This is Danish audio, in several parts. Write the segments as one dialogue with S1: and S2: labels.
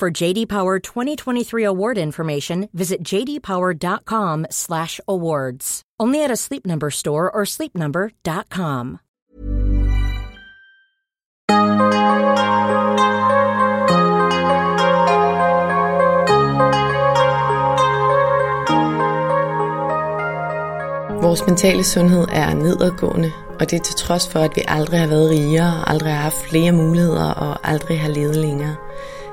S1: For JD Power 2023 award information, visit jdpower.com/awards. Only at a Sleep Number store or sleepnumber.com.
S2: Vores mentale sundhed er nedadgående, og det er til trods for, at vi aldrig har været rigere, aldrig har haft flere muligheder og aldrig har levet længere.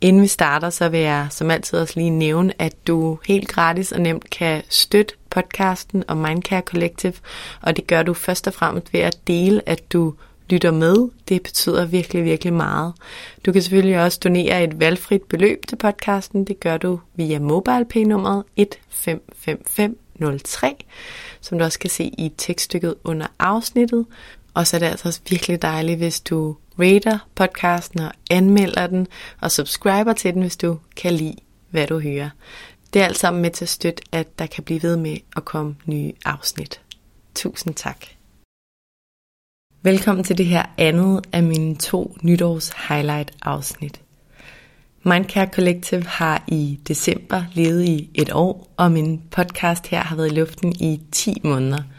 S2: Inden vi starter, så vil jeg som altid også lige nævne, at du helt gratis og nemt kan støtte podcasten og Mindcare Collective, og det gør du først og fremmest ved at dele, at du lytter med. Det betyder virkelig, virkelig meget. Du kan selvfølgelig også donere et valgfrit beløb til podcasten. Det gør du via MobilePay-nummeret 155503, som du også kan se i tekststykket under afsnittet. Og så er det altså virkelig dejligt, hvis du rater podcasten og anmelder den, og subscriber til den, hvis du kan lide, hvad du hører. Det er alt sammen med til at støtte, at der kan blive ved med at komme nye afsnit. Tusind tak. Velkommen til det her andet af mine to nytårs highlight afsnit. Mindcare Collective har i december levet i et år, og min podcast her har været i luften i 10 måneder –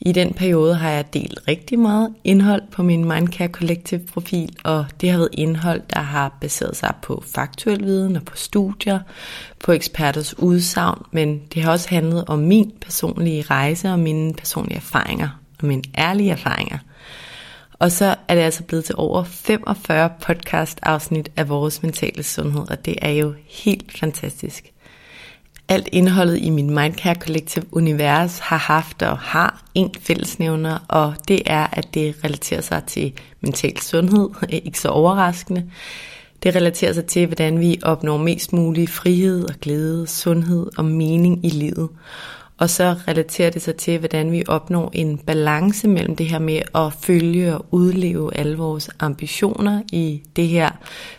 S2: i den periode har jeg delt rigtig meget indhold på min Mindcare Collective profil, og det har været indhold, der har baseret sig på faktuel viden og på studier, på eksperters udsagn, men det har også handlet om min personlige rejse og mine personlige erfaringer og mine ærlige erfaringer. Og så er det altså blevet til over 45 podcast afsnit af vores mentale sundhed, og det er jo helt fantastisk. Alt indholdet i min Mindcare Collective univers har haft og har en fællesnævner, og det er, at det relaterer sig til mental sundhed, ikke så overraskende. Det relaterer sig til, hvordan vi opnår mest mulig frihed og glæde, sundhed og mening i livet. Og så relaterer det sig til, hvordan vi opnår en balance mellem det her med at følge og udleve alle vores ambitioner i det her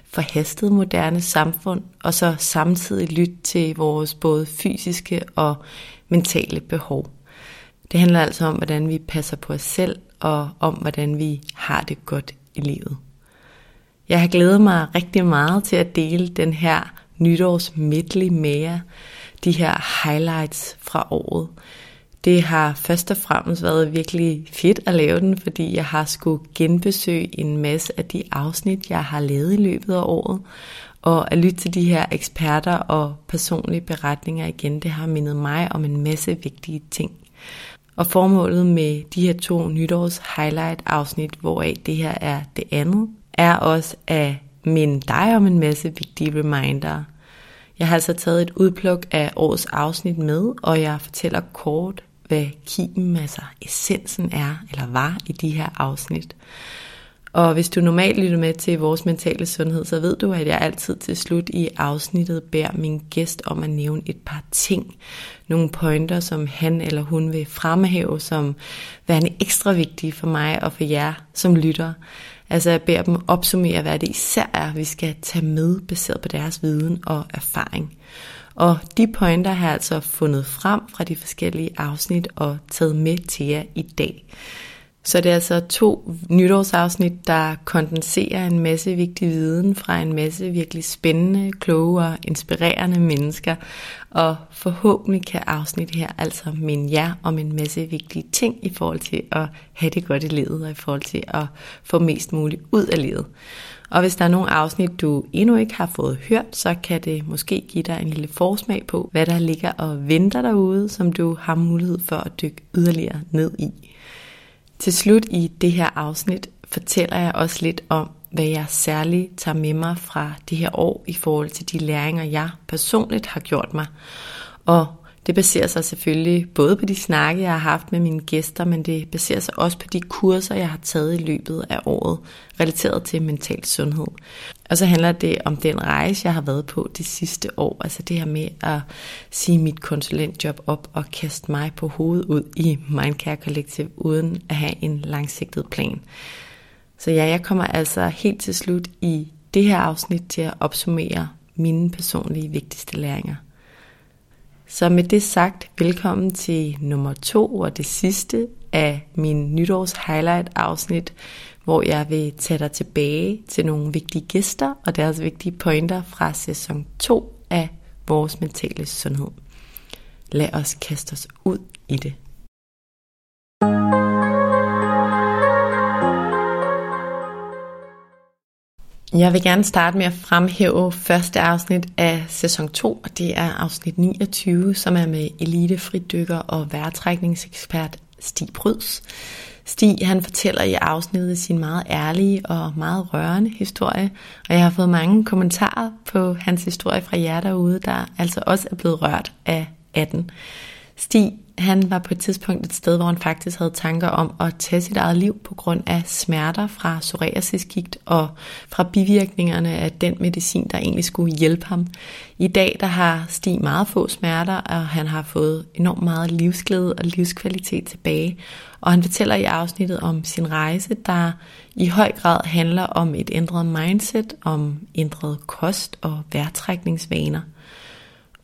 S2: forhastede moderne samfund, og så samtidig lytte til vores både fysiske og mentale behov. Det handler altså om, hvordan vi passer på os selv, og om, hvordan vi har det godt i livet. Jeg har glædet mig rigtig meget til at dele den her nytårs medley med jer, de her highlights fra året. Det har først og fremmest været virkelig fedt at lave den, fordi jeg har skulle genbesøge en masse af de afsnit, jeg har lavet i løbet af året. Og at lytte til de her eksperter og personlige beretninger igen, det har mindet mig om en masse vigtige ting. Og formålet med de her to nytårs highlight afsnit, hvoraf det her er det andet, er også at minde dig om en masse vigtige reminder. Jeg har altså taget et udpluk af årets afsnit med, og jeg fortæller kort, hvad kimen, altså essensen er, eller var i de her afsnit. Og hvis du normalt lytter med til vores mentale sundhed, så ved du, at jeg altid til slut i afsnittet beder min gæst om at nævne et par ting. Nogle pointer, som han eller hun vil fremhæve som værende ekstra vigtige for mig og for jer som lytter. Altså jeg beder dem opsummere, hvad det især er, vi skal tage med, baseret på deres viden og erfaring. Og de pointer har jeg altså fundet frem fra de forskellige afsnit og taget med til jer i dag. Så det er altså to nytårsafsnit, der kondenserer en masse vigtig viden fra en masse virkelig spændende, kloge og inspirerende mennesker. Og forhåbentlig kan afsnit her altså minde jer om en masse vigtige ting i forhold til at have det godt i livet og i forhold til at få mest muligt ud af livet. Og hvis der er nogle afsnit, du endnu ikke har fået hørt, så kan det måske give dig en lille forsmag på, hvad der ligger og venter derude, som du har mulighed for at dykke yderligere ned i. Til slut i det her afsnit fortæller jeg også lidt om, hvad jeg særligt tager med mig fra det her år i forhold til de læringer, jeg personligt har gjort mig. Og det baserer sig selvfølgelig både på de snakke, jeg har haft med mine gæster, men det baserer sig også på de kurser, jeg har taget i løbet af året, relateret til mental sundhed. Og så handler det om den rejse, jeg har været på det sidste år, altså det her med at sige mit konsulentjob op og kaste mig på hovedet ud i Mindcare Collective, uden at have en langsigtet plan. Så ja, jeg kommer altså helt til slut i det her afsnit til at opsummere mine personlige vigtigste læringer. Så med det sagt, velkommen til nummer to og det sidste af min nytårs highlight afsnit, hvor jeg vil tage dig tilbage til nogle vigtige gæster og deres vigtige pointer fra sæson 2 af vores mentale sundhed. Lad os kaste os ud i det. Jeg vil gerne starte med at fremhæve første afsnit af sæson 2, og det er afsnit 29, som er med elitefridykker og vejrtrækningsekspert Stig Bryds. Stig han fortæller i afsnittet sin meget ærlige og meget rørende historie, og jeg har fået mange kommentarer på hans historie fra jer derude, der altså også er blevet rørt af 18. Stig han var på et tidspunkt et sted, hvor han faktisk havde tanker om at tage sit eget liv på grund af smerter fra psoriasisgigt og fra bivirkningerne af den medicin, der egentlig skulle hjælpe ham. I dag der har Stig meget få smerter, og han har fået enormt meget livsglæde og livskvalitet tilbage. Og han fortæller i afsnittet om sin rejse, der i høj grad handler om et ændret mindset, om ændret kost og vejrtrækningsvaner –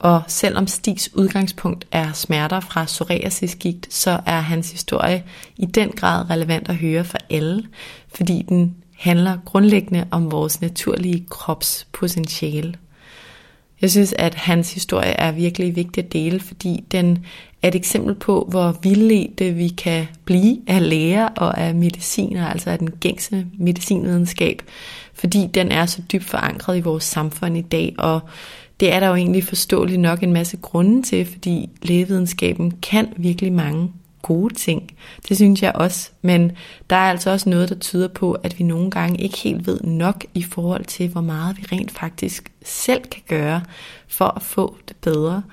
S2: og selvom Stigs udgangspunkt er smerter fra psoriasisgigt, så er hans historie i den grad relevant at høre for alle, fordi den handler grundlæggende om vores naturlige kropspotentiale. Jeg synes, at hans historie er virkelig vigtig at dele, fordi den er et eksempel på, hvor vildledte vi kan blive af læger og af mediciner, altså af den gængse medicinvidenskab, fordi den er så dybt forankret i vores samfund i dag, og det er der jo egentlig forståeligt nok en masse grunde til, fordi lægevidenskaben kan virkelig mange gode ting. Det synes jeg også. Men der er altså også noget, der tyder på, at vi nogle gange ikke helt ved nok i forhold til, hvor meget vi rent faktisk selv kan gøre for at få det bedre.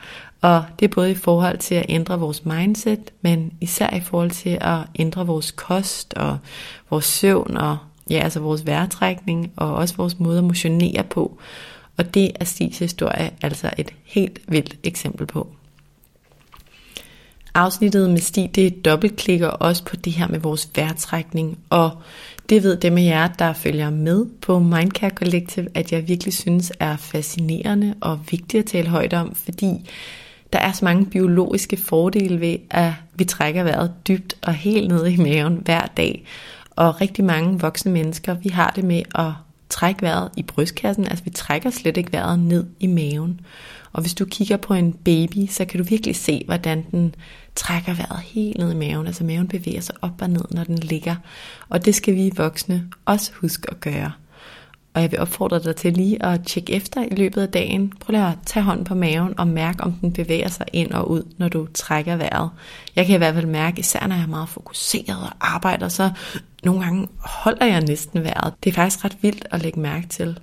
S2: Og det er både i forhold til at ændre vores mindset, men især i forhold til at ændre vores kost og vores søvn og ja, altså vores vejrtrækning og også vores måde at motionere på. Og det er Stis historie altså et helt vildt eksempel på. Afsnittet med Stig, det dobbeltklikker også på det her med vores vejrtrækning, og det ved dem af jer, der følger med på Mindcare Collective, at jeg virkelig synes er fascinerende og vigtigt at tale højt om, fordi der er så mange biologiske fordele ved, at vi trækker vejret dybt og helt ned i maven hver dag. Og rigtig mange voksne mennesker, vi har det med at trække vejret i brystkassen, altså vi trækker slet ikke vejret ned i maven. Og hvis du kigger på en baby, så kan du virkelig se, hvordan den trækker vejret helt ned i maven. Altså maven bevæger sig op og ned, når den ligger. Og det skal vi voksne også huske at gøre. Og jeg vil opfordre dig til lige at tjekke efter i løbet af dagen. Prøv lige at tage hånden på maven og mærke, om den bevæger sig ind og ud, når du trækker vejret. Jeg kan i hvert fald mærke, især når jeg er meget fokuseret og arbejder, så nogle gange holder jeg næsten vejret. Det er faktisk ret vildt at lægge mærke til.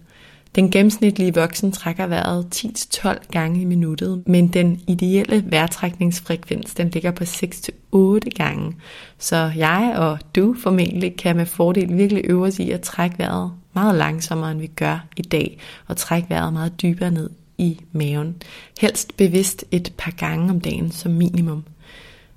S2: Den gennemsnitlige voksen trækker vejret 10-12 gange i minuttet, men den ideelle vejrtrækningsfrekvens den ligger på 6-8 gange. Så jeg og du formentlig kan med fordel virkelig øve os i at trække vejret meget langsommere, end vi gør i dag, og trække vejret meget dybere ned i maven. Helst bevidst et par gange om dagen som minimum.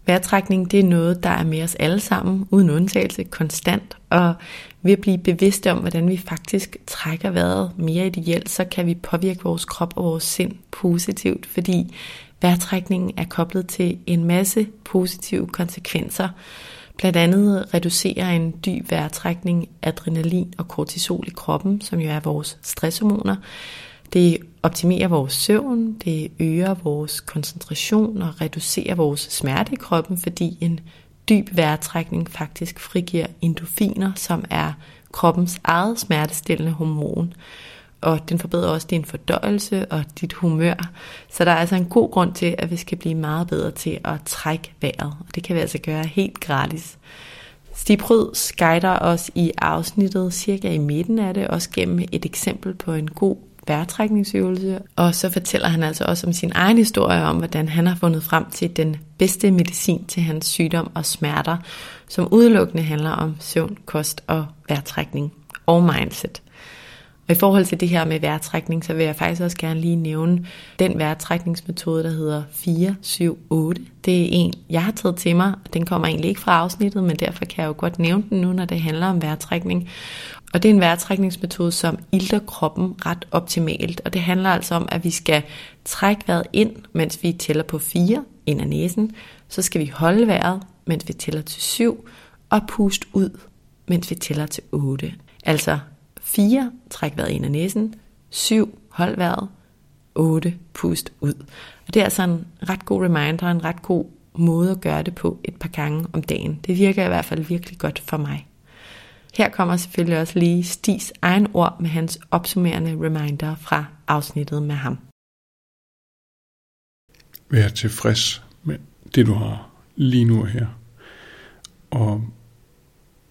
S2: Vejrtrækning det er noget, der er med os alle sammen, uden undtagelse, konstant. Og ved at blive bevidste om, hvordan vi faktisk trækker vejret mere ideelt, så kan vi påvirke vores krop og vores sind positivt, fordi vejrtrækningen er koblet til en masse positive konsekvenser. Blandt andet reducerer en dyb vejrtrækning adrenalin og kortisol i kroppen, som jo er vores stresshormoner. Det optimerer vores søvn, det øger vores koncentration og reducerer vores smerte i kroppen, fordi en dyb vejrtrækning faktisk frigiver endorfiner, som er kroppens eget smertestillende hormon. Og den forbedrer også din fordøjelse og dit humør. Så der er altså en god grund til, at vi skal blive meget bedre til at trække vejret. Og det kan vi altså gøre helt gratis. Stig Pryd guider os i afsnittet cirka i midten af det, også gennem et eksempel på en god vejrtrækningsøvelse, og så fortæller han altså også om sin egen historie om, hvordan han har fundet frem til den bedste medicin til hans sygdom og smerter, som udelukkende handler om søvn, kost og vejrtrækning og mindset. Og i forhold til det her med vejrtrækning, så vil jeg faktisk også gerne lige nævne den vejrtrækningsmetode, der hedder 478. Det er en, jeg har taget til mig, og den kommer egentlig ikke fra afsnittet, men derfor kan jeg jo godt nævne den nu, når det handler om vejrtrækning. Og det er en vejrtrækningsmetode, som ilter kroppen ret optimalt. Og det handler altså om, at vi skal trække vejret ind, mens vi tæller på 4 ind ad næsen. Så skal vi holde vejret, mens vi tæller til 7, og puste ud, mens vi tæller til 8. Altså 4, træk vejret ind ad næsen, 7, hold vejret, 8, pust ud. Og det er altså en ret god reminder, en ret god måde at gøre det på et par gange om dagen. Det virker i hvert fald virkelig godt for mig. Her kommer selvfølgelig også lige Stis egen ord med hans opsummerende reminder fra afsnittet med ham.
S3: Vær tilfreds med det, du har lige nu og her. Og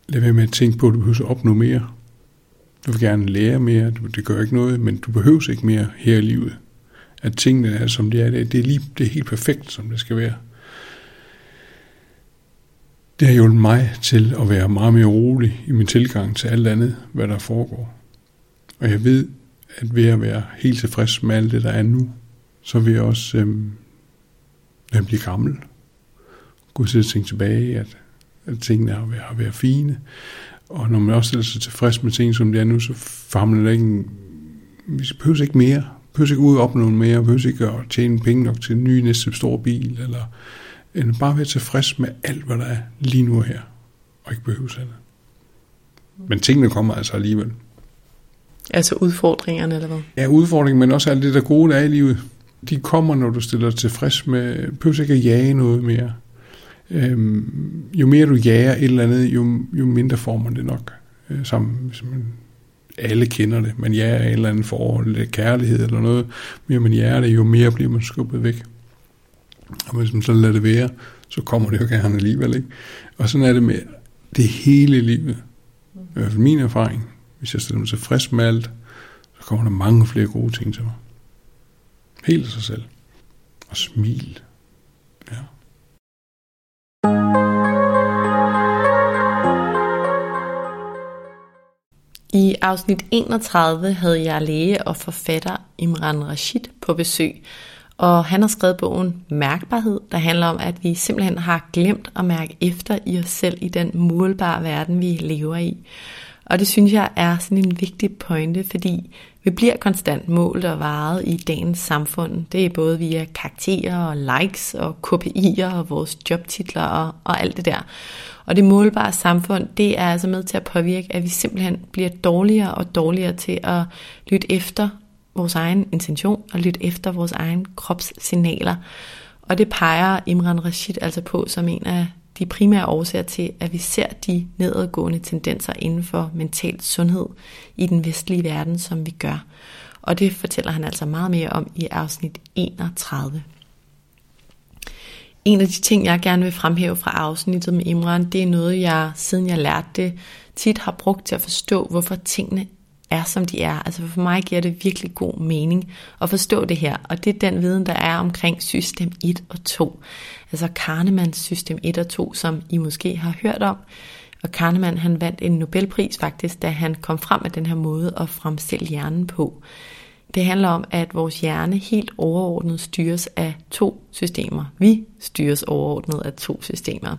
S3: lad være med at tænke på, at du behøver at opnå mere. Du vil gerne lære mere, det gør ikke noget, men du behøver ikke mere her i livet. At tingene er, som de er, det er, lige, det er helt perfekt, som det skal være. Det har hjulpet mig til at være meget mere rolig i min tilgang til alt andet, hvad der foregår. Og jeg ved, at ved at være helt tilfreds med alt det, der er nu, så vil jeg også, øhm, jeg blive gammel, Gå til at tænke tilbage, at, at tingene har været, har været fine. Og når man også er så tilfreds med ting, som det er nu, så famler man ikke en, vi behøver ikke mere. Vi behøver ikke ud og opnå mere. Vi behøver ikke at tjene penge nok til en ny næste store bil, eller end bare være tilfreds med alt, hvad der er lige nu og her, og ikke behøves andet. Men tingene kommer altså alligevel.
S2: Altså udfordringerne, eller hvad?
S3: Ja, udfordringen, men også alt det, der gode, der er i livet. De kommer, når du stiller tilfreds med, behøver ikke at jage noget mere. Øhm, jo mere du jager et eller andet, jo, jo mindre får man det nok. Øh, sammen, hvis man, alle kender det. Man jager et eller andet forhold, kærlighed eller noget. Mere man jager det, jo mere bliver man skubbet væk. Og hvis man ligesom så lader det være, så kommer det jo gerne alligevel. Ikke? Og sådan er det med det hele livet. I hvert fald min erfaring. Hvis jeg stiller mig tilfreds med alt, så kommer der mange flere gode ting til mig. Helt af sig selv. Og smil. Ja.
S2: I afsnit 31 havde jeg læge og forfatter Imran Rashid på besøg, og han har skrevet bogen Mærkbarhed, der handler om, at vi simpelthen har glemt at mærke efter i os selv i den målbare verden, vi lever i. Og det synes jeg er sådan en vigtig pointe, fordi vi bliver konstant målt og varet i dagens samfund. Det er både via karakterer og likes og KPI'er og vores jobtitler og, og alt det der. Og det målbare samfund, det er altså med til at påvirke, at vi simpelthen bliver dårligere og dårligere til at lytte efter vores egen intention og lytte efter vores egen kropssignaler. Og det peger Imran Rashid altså på som en af de primære årsager til, at vi ser de nedadgående tendenser inden for mental sundhed i den vestlige verden, som vi gør. Og det fortæller han altså meget mere om i afsnit 31. En af de ting, jeg gerne vil fremhæve fra afsnittet med Imran, det er noget, jeg siden jeg lærte det, tit har brugt til at forstå, hvorfor tingene er, som de er. Altså for mig giver det virkelig god mening at forstå det her, og det er den viden, der er omkring system 1 og 2. Altså Kahnemans system 1 og 2, som I måske har hørt om. Og Kahneman han vandt en Nobelpris faktisk, da han kom frem med den her måde at fremstille hjernen på. Det handler om, at vores hjerne helt overordnet styres af to systemer. Vi styres overordnet af to systemer.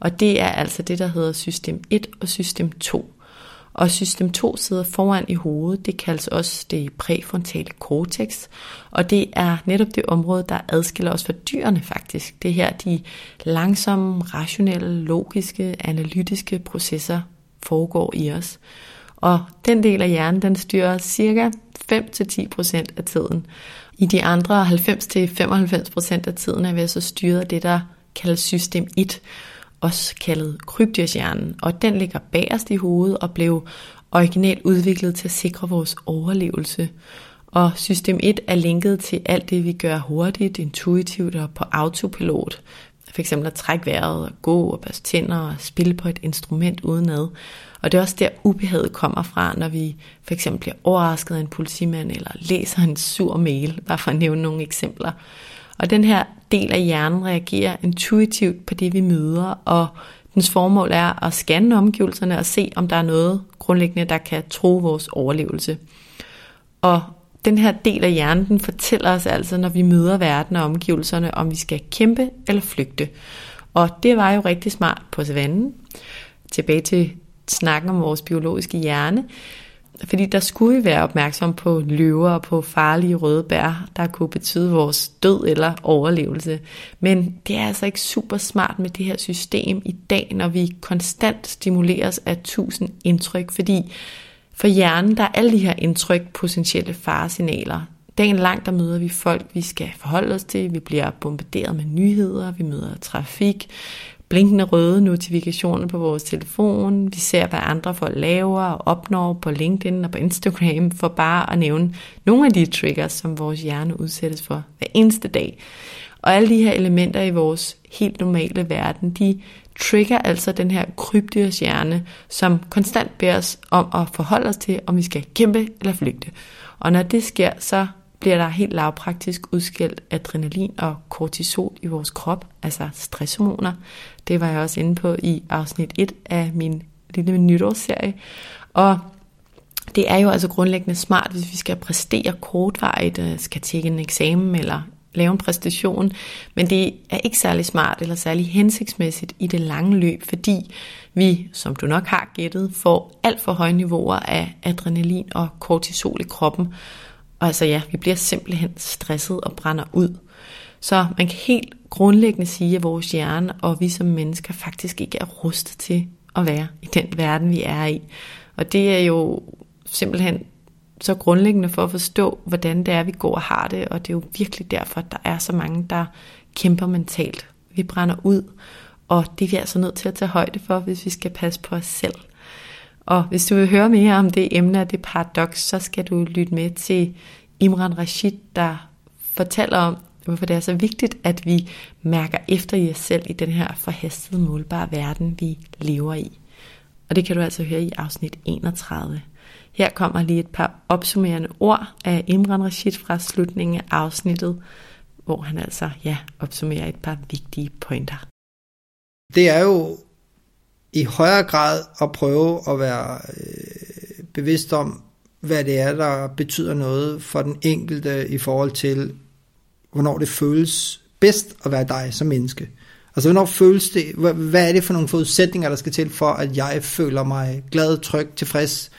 S2: Og det er altså det, der hedder system 1 og system 2. Og system 2 sidder foran i hovedet, det kaldes også det præfrontale cortex, og det er netop det område, der adskiller os fra dyrene faktisk. Det er her, de langsomme, rationelle, logiske, analytiske processer foregår i os. Og den del af hjernen, den styrer cirka 5-10% af tiden. I de andre 90-95% af tiden er vi altså styret af det, der kaldes system 1, også kaldet krybdyrshjernen, og den ligger bagerst i hovedet og blev originalt udviklet til at sikre vores overlevelse. Og system 1 er linket til alt det, vi gør hurtigt, intuitivt og på autopilot. For eksempel at trække vejret, og gå og børste tænder og spille på et instrument udenad. Og det er også der ubehaget kommer fra, når vi for eksempel bliver overrasket af en politimand, eller læser en sur mail, bare for at nævne nogle eksempler. Og den her del af hjernen reagerer intuitivt på det, vi møder, og dens formål er at scanne omgivelserne og se, om der er noget grundlæggende, der kan tro vores overlevelse. Og den her del af hjernen, den fortæller os altså, når vi møder verden og omgivelserne, om vi skal kæmpe eller flygte. Og det var jo rigtig smart på savannen. Tilbage til snakken om vores biologiske hjerne. Fordi der skulle vi være opmærksom på løver og på farlige røde bær, der kunne betyde vores død eller overlevelse. Men det er altså ikke super smart med det her system i dag, når vi konstant stimuleres af tusind indtryk, fordi for hjernen der er alle de her indtryk potentielle faresignaler. Dagen lang der møder vi folk, vi skal forholde os til. Vi bliver bombarderet med nyheder, vi møder trafik, blinkende røde notifikationer på vores telefon. Vi ser, hvad andre folk laver og opnår på LinkedIn og på Instagram, for bare at nævne nogle af de triggers, som vores hjerne udsættes for hver eneste dag. Og alle de her elementer i vores helt normale verden, de trigger altså den her krybdyrshjerne, som konstant beder os om at forholde os til, om vi skal kæmpe eller flygte. Og når det sker, så bliver der helt lavpraktisk udskilt adrenalin og kortisol i vores krop, altså stresshormoner. Det var jeg også inde på i afsnit 1 af min lille nytårsserie. Og det er jo altså grundlæggende smart, hvis vi skal præstere kortvarigt, øh, skal tjekke en eksamen eller lave en præstation, men det er ikke særlig smart eller særlig hensigtsmæssigt i det lange løb, fordi vi, som du nok har gættet, får alt for høje niveauer af adrenalin og kortisol i kroppen, og altså ja, vi bliver simpelthen stresset og brænder ud. Så man kan helt grundlæggende sige, at vores hjerne og vi som mennesker faktisk ikke er rustet til at være i den verden, vi er i. Og det er jo simpelthen så grundlæggende for at forstå, hvordan det er, vi går og har det, og det er jo virkelig derfor, at der er så mange, der kæmper mentalt. Vi brænder ud, og det er vi altså nødt til at tage højde for, hvis vi skal passe på os selv. Og hvis du vil høre mere om det emne og det paradoks, så skal du lytte med til Imran Rashid, der fortæller om, hvorfor det er så vigtigt, at vi mærker efter i os selv i den her forhastede, målbare verden, vi lever i. Og det kan du altså høre i afsnit 31. Her kommer lige et par opsummerende ord af Imran Rashid fra slutningen af afsnittet, hvor han altså ja, opsummerer et par vigtige pointer.
S4: Det er jo i højere grad at prøve at være øh, bevidst om, hvad det er, der betyder noget for den enkelte i forhold til, hvornår det føles bedst at være dig som menneske. Altså, hvornår føles det, hvad er det for nogle forudsætninger, der skal til for, at jeg føler mig glad, tryg, tilfreds,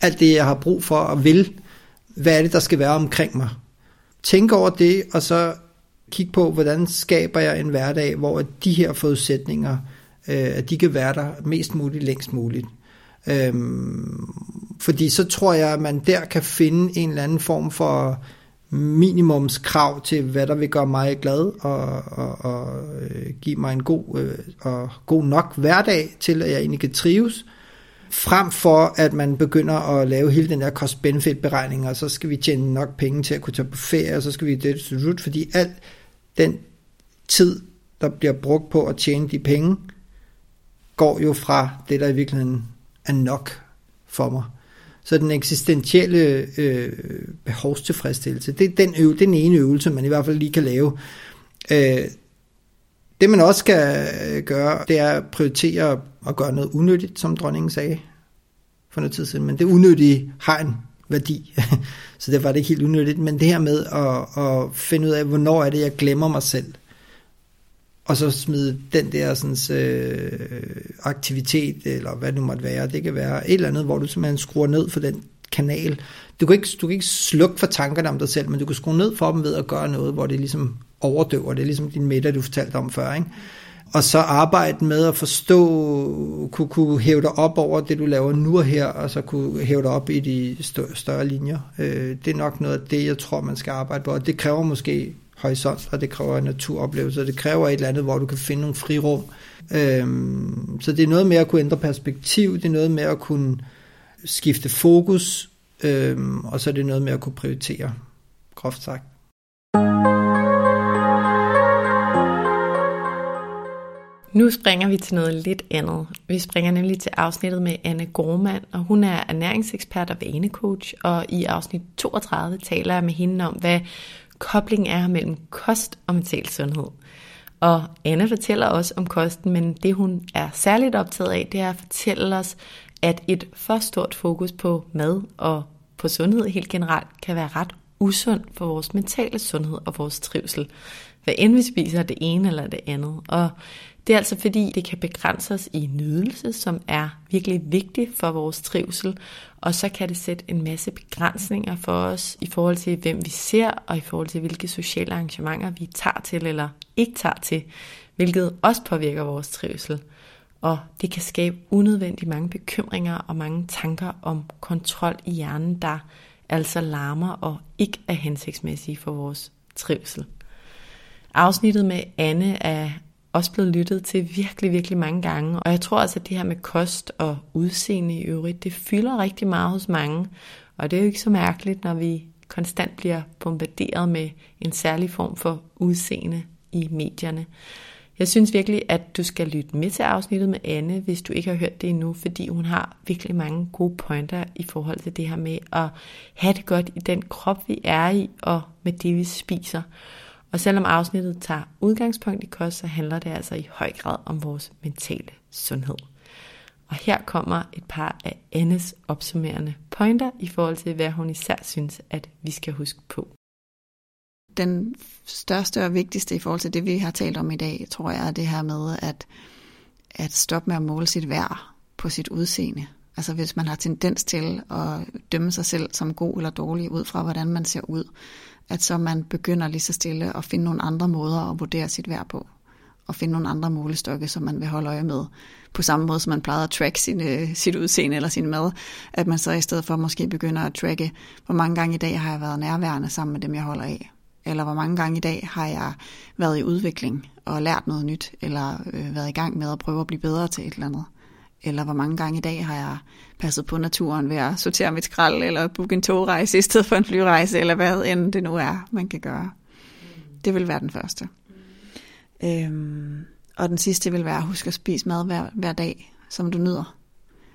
S4: alt det, jeg har brug for og vil, hvad er det, der skal være omkring mig? Tænk over det, og så kig på, hvordan skaber jeg en hverdag, hvor de her forudsætninger, øh, at de kan være der mest muligt, længst muligt. Øhm, fordi så tror jeg, at man der kan finde en eller anden form for minimumskrav til, hvad der vil gøre mig glad og, og, og øh, give mig en god øh, og god nok hverdag til, at jeg egentlig kan trives, frem for at man begynder at lave hele den der cost-benefit beregning, og så skal vi tjene nok penge til at kunne tage på ferie, og så skal vi det, fordi alt den tid, der bliver brugt på at tjene de penge, går jo fra det, der i virkeligheden er nok for mig. Så den eksistentielle øh, behovstilfredsstillelse, det er den, øve, den ene øvelse, man i hvert fald lige kan lave. Øh, det man også skal øh, gøre, det er at prioritere at gøre noget unødigt, som dronningen sagde for noget tid siden. Men det unødige har en værdi. så det var det ikke helt unødigt. Men det her med at, at finde ud af, hvornår er det, jeg glemmer mig selv. Og så smide den der sådan, øh, aktivitet, eller hvad det nu måtte være. Det kan være et eller andet, hvor du simpelthen skruer ned for den kanal. Du kan ikke, du kan ikke slukke for tankerne om dig selv, men du kan skrue ned for dem ved at gøre noget, hvor det ligesom overdøver. Det er ligesom din middag, du fortalte om før. Ikke? Og så arbejde med at forstå, kunne, kunne hæve dig op over det, du laver nu og her, og så kunne hæve dig op i de større linjer. Øh, det er nok noget af det, jeg tror, man skal arbejde på. Og det kræver måske horisont, og det kræver naturoplevelser, det kræver et eller andet, hvor du kan finde nogle frirum. Øhm, så det er noget med at kunne ændre perspektiv, det er noget med at kunne skifte fokus, øhm, og så er det noget med at kunne prioritere, groft sagt.
S2: Nu springer vi til noget lidt andet. Vi springer nemlig til afsnittet med Anne Gormand, og hun er ernæringsekspert og vanecoach, og i afsnit 32 taler jeg med hende om, hvad koblingen er mellem kost og mental sundhed. Og Anne fortæller også om kosten, men det hun er særligt optaget af, det er at fortælle os, at et for stort fokus på mad og på sundhed helt generelt kan være ret usund for vores mentale sundhed og vores trivsel. Hvad end vi spiser det ene eller det andet. Og det er altså fordi, det kan begrænse os i nydelse, som er virkelig vigtigt for vores trivsel, og så kan det sætte en masse begrænsninger for os i forhold til, hvem vi ser, og i forhold til, hvilke sociale arrangementer vi tager til eller ikke tager til, hvilket også påvirker vores trivsel. Og det kan skabe unødvendigt mange bekymringer og mange tanker om kontrol i hjernen, der altså larmer og ikke er hensigtsmæssige for vores trivsel. Afsnittet med Anne er også blevet lyttet til virkelig, virkelig mange gange. Og jeg tror også, at det her med kost og udseende i øvrigt, det fylder rigtig meget hos mange. Og det er jo ikke så mærkeligt, når vi konstant bliver bombarderet med en særlig form for udseende i medierne. Jeg synes virkelig, at du skal lytte med til afsnittet med Anne, hvis du ikke har hørt det endnu, fordi hun har virkelig mange gode pointer i forhold til det her med at have det godt i den krop, vi er i, og med det, vi spiser. Og selvom afsnittet tager udgangspunkt i kost, så handler det altså i høj grad om vores mentale sundhed. Og her kommer et par af Annes opsummerende pointer i forhold til, hvad hun især synes, at vi skal huske på.
S5: Den største og vigtigste i forhold til det, vi har talt om i dag, tror jeg, er det her med at, at stoppe med at måle sit værd på sit udseende. Altså hvis man har tendens til at dømme sig selv som god eller dårlig ud fra, hvordan man ser ud, at så man begynder lige så stille at finde nogle andre måder at vurdere sit værd på. Og finde nogle andre målestokke, som man vil holde øje med. På samme måde, som man plejede at track sin, øh, sit udseende eller sin mad. At man så i stedet for måske begynder at tracke, hvor mange gange i dag har jeg været nærværende sammen med dem, jeg holder af. Eller hvor mange gange i dag har jeg været i udvikling og lært noget nyt. Eller øh, været i gang med at prøve at blive bedre til et eller andet eller hvor mange gange i dag har jeg passet på naturen ved at sortere mit skrald, eller booke en togrejse i stedet for en flyrejse, eller hvad end det nu er, man kan gøre. Det vil være den første. Øhm, og den sidste vil være at huske at spise mad hver, hver dag, som du nyder.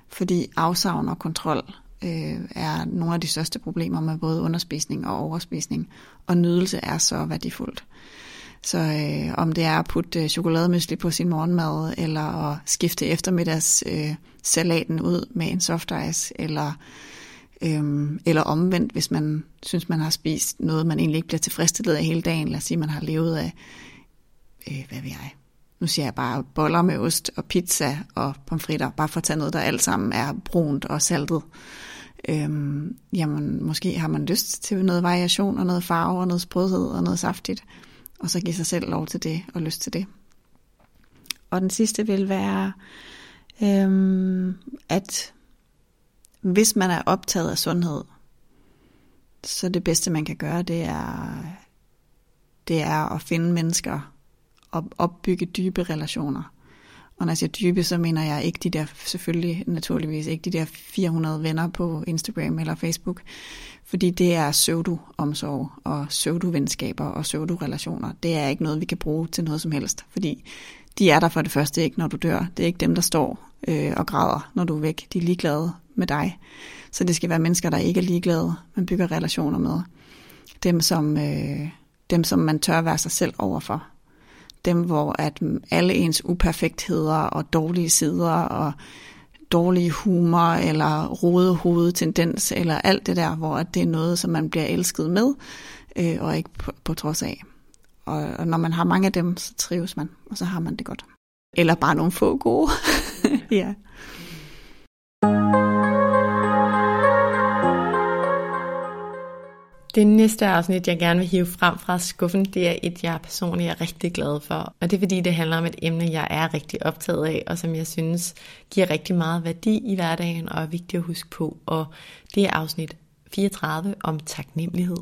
S5: Fordi afsavn og kontrol øh, er nogle af de største problemer med både underspisning og overspisning. Og nydelse er så værdifuldt. Så øh, om det er at putte øh, chokolademysli på sin morgenmad, eller at skifte eftermiddags øh, salaten ud med en soft ice, eller, øh, eller omvendt, hvis man synes, man har spist noget, man egentlig ikke bliver tilfredsstillet af hele dagen. Lad os sige, man har levet af, øh, hvad ved jeg, nu siger jeg bare boller med ost og pizza og pomfritter, bare for at tage noget, der alt sammen er brunt og saltet. Øhm, jamen, måske har man lyst til noget variation og noget farve og noget sprødhed og noget saftigt og så give sig selv lov til det og lyst til det. Og den sidste vil være, øhm, at hvis man er optaget af sundhed, så det bedste man kan gøre, det er, det er at finde mennesker og opbygge dybe relationer. Og når jeg siger dybe, så mener jeg ikke de der, selvfølgelig naturligvis ikke de der 400 venner på Instagram eller Facebook, fordi det er pseudo-omsorg og pseudo-venskaber og pseudo-relationer. Det er ikke noget, vi kan bruge til noget som helst, fordi de er der for det første ikke, når du dør. Det er ikke dem, der står øh, og græder, når du er væk. De er ligeglade med dig. Så det skal være mennesker, der ikke er ligeglade, man bygger relationer med. Dem, som, øh, dem, som man tør være sig selv overfor dem, hvor at alle ens uperfektheder og dårlige sider og dårlig humor, eller rode hovedtendens eller alt det der, hvor at det er noget, som man bliver elsket med, øh, og ikke på, på trods af. Og, og når man har mange af dem, så trives man, og så har man det godt. Eller bare nogle få gode. ja.
S2: Det næste afsnit, jeg gerne vil hive frem fra skuffen, det er et, jeg personligt er rigtig glad for. Og det er fordi, det handler om et emne, jeg er rigtig optaget af, og som jeg synes giver rigtig meget værdi i hverdagen og er vigtigt at huske på. Og det er afsnit 34 om taknemmelighed.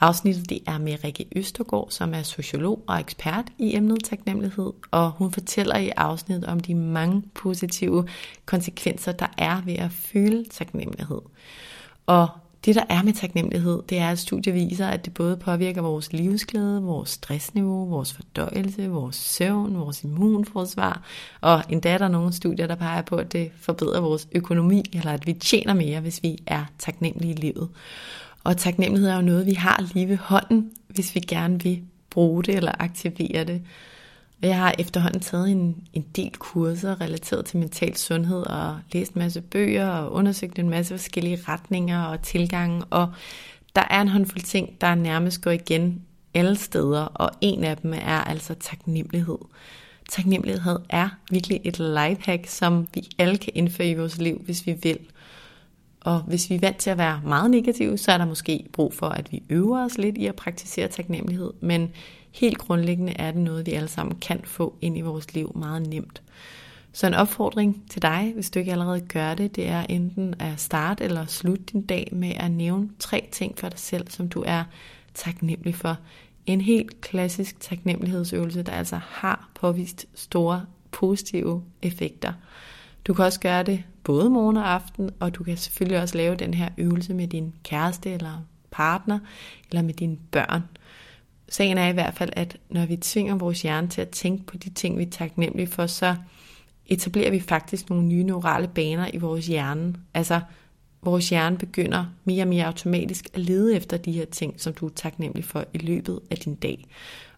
S2: Afsnittet det er med Rikke Østergaard, som er sociolog og ekspert i emnet taknemmelighed, og hun fortæller i afsnittet om de mange positive konsekvenser, der er ved at føle taknemmelighed. Og det, der er med taknemmelighed, det er, at studier viser, at det både påvirker vores livsglæde, vores stressniveau, vores fordøjelse, vores søvn, vores immunforsvar, og endda er der nogle studier, der peger på, at det forbedrer vores økonomi, eller at vi tjener mere, hvis vi er taknemmelige i livet. Og taknemmelighed er jo noget, vi har lige ved hånden, hvis vi gerne vil bruge det eller aktivere det. Jeg har efterhånden taget en, en del kurser relateret til mental sundhed og læst en masse bøger og undersøgt en masse forskellige retninger og tilgange. Og der er en håndfuld ting, der nærmest går igen alle steder, og en af dem er altså taknemmelighed. Taknemmelighed er virkelig et lifehack, som vi alle kan indføre i vores liv, hvis vi vil. Og hvis vi er vant til at være meget negative, så er der måske brug for, at vi øver os lidt i at praktisere taknemmelighed. Men helt grundlæggende er det noget, vi alle sammen kan få ind i vores liv meget nemt. Så en opfordring til dig, hvis du ikke allerede gør det, det er enten at starte eller slutte din dag med at nævne tre ting for dig selv, som du er taknemmelig for. En helt klassisk taknemmelighedsøvelse, der altså har påvist store positive effekter. Du kan også gøre det både morgen og aften, og du kan selvfølgelig også lave den her øvelse med din kæreste eller partner, eller med dine børn. Sagen er i hvert fald, at når vi tvinger vores hjerne til at tænke på de ting, vi er taknemmelige for, så etablerer vi faktisk nogle nye neurale baner i vores hjerne. Altså, vores hjerne begynder mere og mere automatisk at lede efter de her ting, som du er taknemmelig for i løbet af din dag.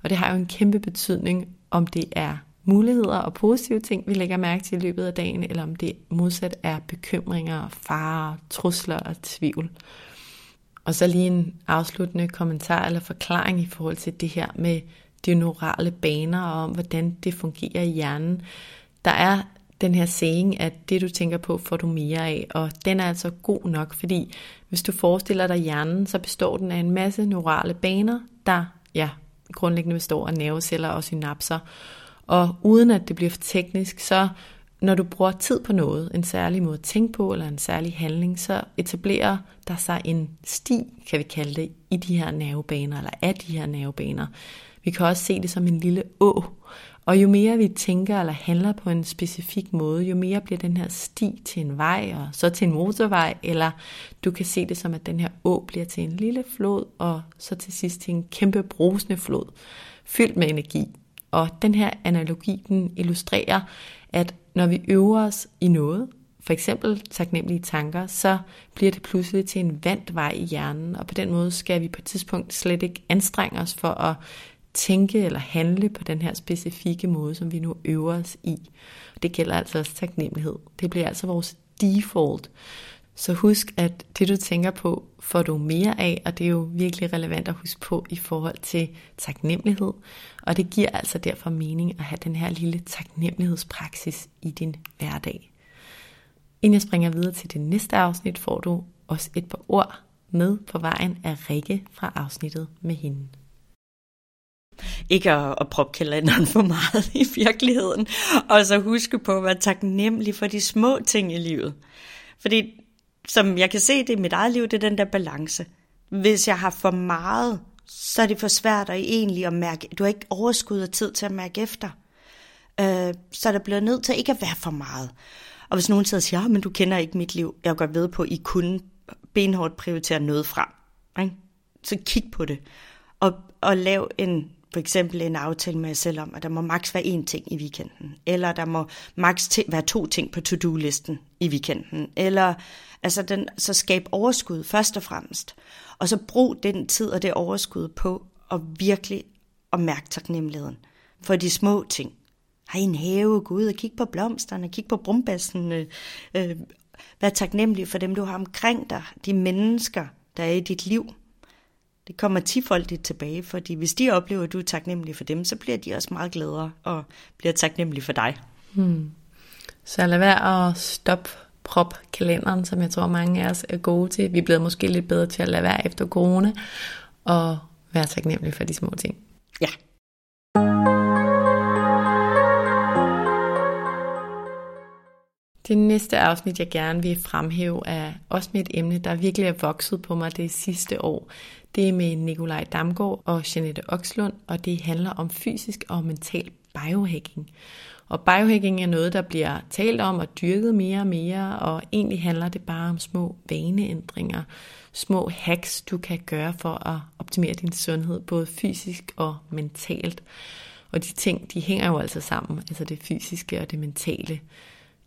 S2: Og det har jo en kæmpe betydning, om det er muligheder og positive ting, vi lægger mærke til i løbet af dagen, eller om det modsat er bekymringer, farer, trusler og tvivl. Og så lige en afsluttende kommentar eller forklaring i forhold til det her med de neurale baner og om, hvordan det fungerer i hjernen. Der er den her saying, at det du tænker på, får du mere af, og den er altså god nok, fordi hvis du forestiller dig hjernen, så består den af en masse neurale baner, der ja, grundlæggende består af nerveceller og synapser. Og uden at det bliver for teknisk, så når du bruger tid på noget, en særlig måde at tænke på, eller en særlig handling, så etablerer der sig en sti, kan vi kalde det, i de her nervebaner, eller af de her nervebaner. Vi kan også se det som en lille å. Og jo mere vi tænker eller handler på en specifik måde, jo mere bliver den her sti til en vej, og så til en motorvej, eller du kan se det som, at den her å bliver til en lille flod, og så til sidst til en kæmpe brusende flod, fyldt med energi. Og den her analogi, den illustrerer, at når vi øver os i noget, for eksempel taknemmelige tanker, så bliver det pludselig til en vandt vej i hjernen, og på den måde skal vi på et tidspunkt slet ikke anstrenge os for at tænke eller handle på den her specifikke måde, som vi nu øver os i. Det gælder altså også taknemmelighed. Det bliver altså vores default. Så husk, at det du tænker på, får du mere af, og det er jo virkelig relevant at huske på i forhold til taknemmelighed. Og det giver altså derfor mening at have den her lille taknemmelighedspraksis i din hverdag. Inden jeg springer videre til det næste afsnit, får du også et par ord med på vejen af Rikke fra afsnittet med hende.
S6: Ikke at, at proppe kalenderen for meget i virkeligheden, og så huske på at være taknemmelig for de små ting i livet. Fordi som jeg kan se det i mit eget liv, det er den der balance. Hvis jeg har for meget, så er det for svært at egentlig at mærke, du har ikke overskud og tid til at mærke efter. Øh, så er der bliver nødt til ikke at være for meget. Og hvis nogen sidder og siger, ja, men du kender ikke mit liv, jeg går ved på, at I kunne benhårdt prioritere noget frem. Ikke? Så kig på det. Og, og lav en, for eksempel en aftale med jer selv om, at der må maks være én ting i weekenden. Eller der må maks være to ting på to-do-listen i weekenden. Eller Altså den, så skab overskud først og fremmest. Og så brug den tid og det overskud på at virkelig at mærke taknemmeligheden for de små ting. har en have, gå ud og kigge på blomsterne, kigge på brumbassen, øh, øh, vær taknemmelig for dem, du har omkring dig, de mennesker, der er i dit liv. Det kommer tifoldigt tilbage, fordi hvis de oplever, at du er taknemmelig for dem, så bliver de også meget gladere og bliver taknemmelige for dig. Hmm.
S2: Så lad være at stoppe prop kalenderen, som jeg tror mange af os er gode til. Vi er blevet måske lidt bedre til at lade være efter corona, og være taknemmelige for de små ting.
S6: Ja.
S2: Det næste afsnit, jeg gerne vil fremhæve, er også med et emne, der virkelig er vokset på mig det sidste år. Det er med Nikolaj Damgaard og Janette Oxlund, og det handler om fysisk og mental biohacking. Og biohacking er noget, der bliver talt om og dyrket mere og mere, og egentlig handler det bare om små vaneændringer, små hacks, du kan gøre for at optimere din sundhed, både fysisk og mentalt. Og de ting, de hænger jo altså sammen, altså det fysiske og det mentale.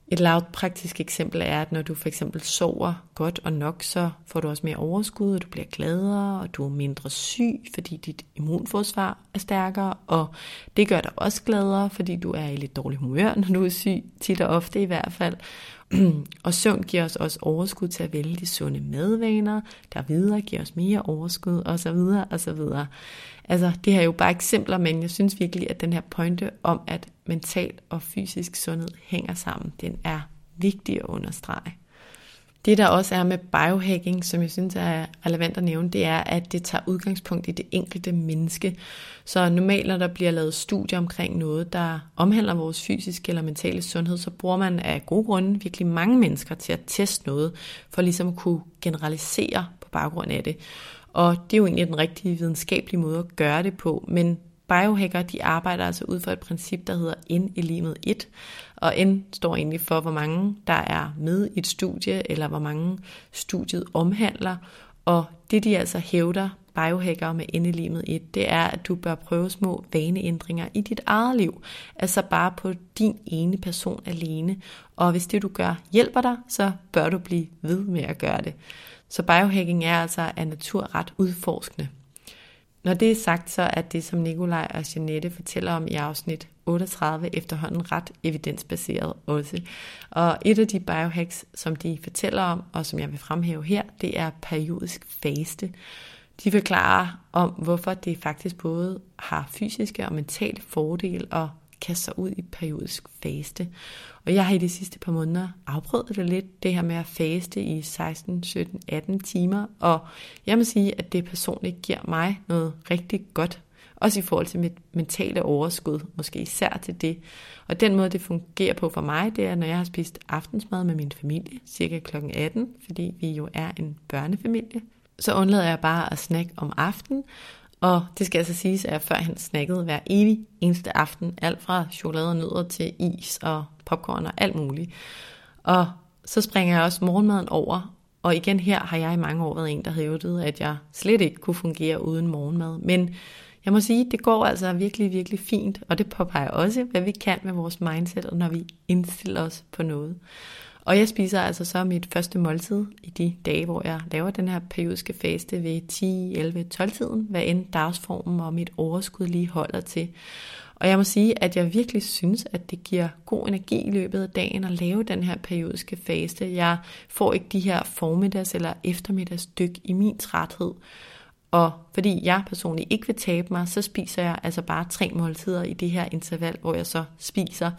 S2: Et lavpraktisk eksempel er, at når du for eksempel sover godt og nok, så får du også mere overskud, og du bliver gladere, og du er mindre syg, fordi dit immunforsvar er stærkere, og det gør dig også gladere, fordi du er i lidt dårlig humør, når du er syg, tit og ofte i hvert fald. og søvn giver os også overskud til at vælge de sunde madvaner, der videre giver os mere overskud, osv. osv. Altså, det her er jo bare eksempler, men jeg synes virkelig, at den her pointe om, at mental og fysisk sundhed hænger sammen, den er vigtig at understrege. Det der også er med biohacking, som jeg synes er relevant at nævne, det er, at det tager udgangspunkt i det enkelte menneske. Så normalt, når der bliver lavet studier omkring noget, der omhandler vores fysiske eller mentale sundhed, så bruger man af gode grunde virkelig mange mennesker til at teste noget, for ligesom at kunne generalisere på baggrund af det. Og det er jo egentlig den rigtige videnskabelige måde at gøre det på, men biohacker de arbejder altså ud fra et princip, der hedder N i limet 1, og N står egentlig for, hvor mange der er med i et studie, eller hvor mange studiet omhandler, og det de altså hævder, biohacker med N i limet 1, det er, at du bør prøve små vaneændringer i dit eget liv, altså bare på din ene person alene, og hvis det du gør hjælper dig, så bør du blive ved med at gøre det. Så biohacking er altså af natur ret udforskende. Når det er sagt, så er det, som Nikolaj og Jeanette fortæller om i afsnit 38, efterhånden ret evidensbaseret også. Og et af de biohacks, som de fortæller om, og som jeg vil fremhæve her, det er periodisk faste. De forklarer om, hvorfor det faktisk både har fysiske og mentale fordele at kaste sig ud i periodisk faste. Og jeg har i de sidste par måneder afprøvet det lidt, det her med at faste i 16, 17, 18 timer. Og jeg må sige, at det personligt giver mig noget rigtig godt. Også i forhold til mit mentale overskud, måske især til det. Og den måde, det fungerer på for mig, det er, når jeg har spist aftensmad med min familie, cirka kl. 18, fordi vi jo er en børnefamilie. Så undlader jeg bare at snakke om aftenen, og det skal altså siges, at jeg førhen snakkede hver evig eneste aften, alt fra chokolade og nødder til is og popcorn og alt muligt. Og så springer jeg også morgenmaden over, og igen her har jeg i mange år været en, der hævdede, at jeg slet ikke kunne fungere uden morgenmad. Men jeg må sige, det går altså virkelig, virkelig fint, og det påpeger også, hvad vi kan med vores mindset, når vi indstiller os på noget. Og jeg spiser altså så mit første måltid i de dage, hvor jeg laver den her periodiske faste ved 10, 11, 12 tiden, hvad end dagsformen og mit overskud lige holder til. Og jeg må sige, at jeg virkelig synes, at det giver god energi i løbet af dagen at lave den her periodiske faste. Jeg får ikke de her formiddags- eller eftermiddagsdyk i min træthed. Og fordi jeg personligt ikke vil tabe mig, så spiser jeg altså bare tre måltider i det her interval, hvor jeg så spiser.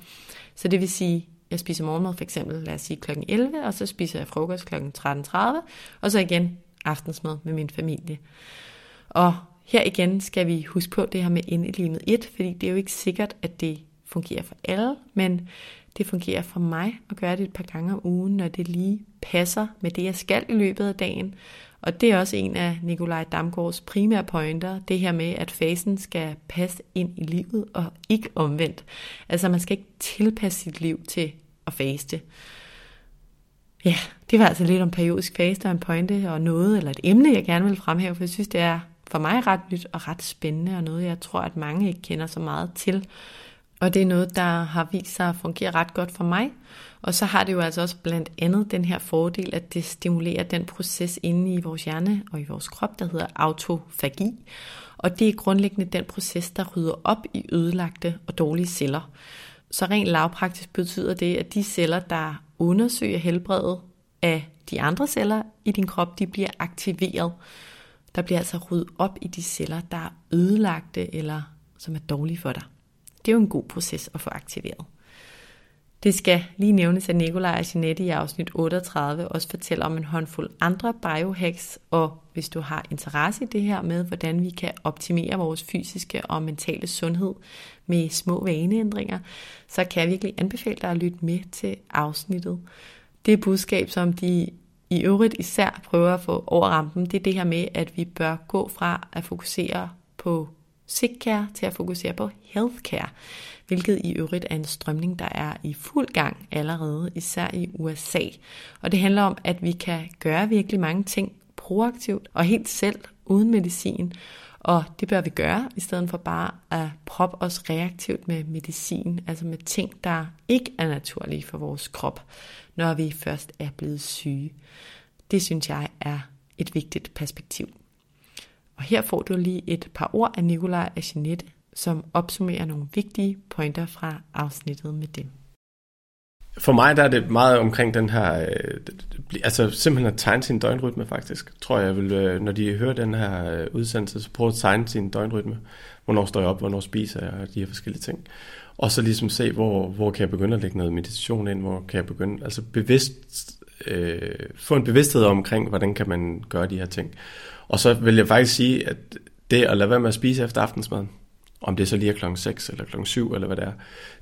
S2: Så det vil sige, jeg spiser morgenmad for eksempel, lad os sige kl. 11, og så spiser jeg frokost kl. 13.30, og så igen aftensmad med min familie. Og her igen skal vi huske på det her med indelimet 1, fordi det er jo ikke sikkert, at det fungerer for alle, men det fungerer for mig at gøre det et par gange om ugen, når det lige passer med det, jeg skal i løbet af dagen. Og det er også en af Nikolaj Damgaards primære pointer, det her med, at fasen skal passe ind i livet og ikke omvendt. Altså man skal ikke tilpasse sit liv til at faste. Ja, det var altså lidt om periodisk faste og en pointe og noget, eller et emne, jeg gerne vil fremhæve, for jeg synes, det er for mig ret nyt og ret spændende, og noget, jeg tror, at mange ikke kender så meget til. Og det er noget, der har vist sig at fungere ret godt for mig. Og så har det jo altså også blandt andet den her fordel, at det stimulerer den proces inde i vores hjerne og i vores krop, der hedder autofagi. Og det er grundlæggende den proces, der rydder op i ødelagte og dårlige celler. Så rent lavpraktisk betyder det, at de celler, der undersøger helbredet af de andre celler i din krop, de bliver aktiveret. Der bliver altså ryddet op i de celler, der er ødelagte eller som er dårlige for dig. Det er jo en god proces at få aktiveret. Det skal lige nævnes, at Nikolaj og Jeanette i afsnit 38 også fortæller om en håndfuld andre biohacks, og hvis du har interesse i det her med, hvordan vi kan optimere vores fysiske og mentale sundhed med små vaneændringer, så kan jeg virkelig anbefale dig at lytte med til afsnittet. Det budskab, som de i øvrigt især prøver at få over rampen, det er det her med, at vi bør gå fra at fokusere på sick care til at fokusere på healthcare hvilket i øvrigt er en strømning, der er i fuld gang allerede, især i USA. Og det handler om, at vi kan gøre virkelig mange ting proaktivt og helt selv, uden medicin. Og det bør vi gøre, i stedet for bare at proppe os reaktivt med medicin, altså med ting, der ikke er naturlige for vores krop, når vi først er blevet syge. Det synes jeg er et vigtigt perspektiv. Og her får du lige et par ord af Nikolaj og Jeanette, som opsummerer nogle vigtige pointer fra afsnittet med dem.
S7: For mig der er det meget omkring den her, øh, altså simpelthen at tegne sin døgnrytme faktisk, tror jeg vil, øh, når de hører den her øh, udsendelse, så prøv at tegne sin døgnrytme. Hvornår står jeg op, hvornår spiser jeg, og de her forskellige ting. Og så ligesom se, hvor, hvor kan jeg begynde at lægge noget meditation ind, hvor kan jeg begynde, altså bevidst, øh, få en bevidsthed omkring, hvordan kan man gøre de her ting. Og så vil jeg faktisk sige, at det at lade være med at spise efter aftensmaden, om det så lige er klokken 6 eller klokken 7 eller hvad det er,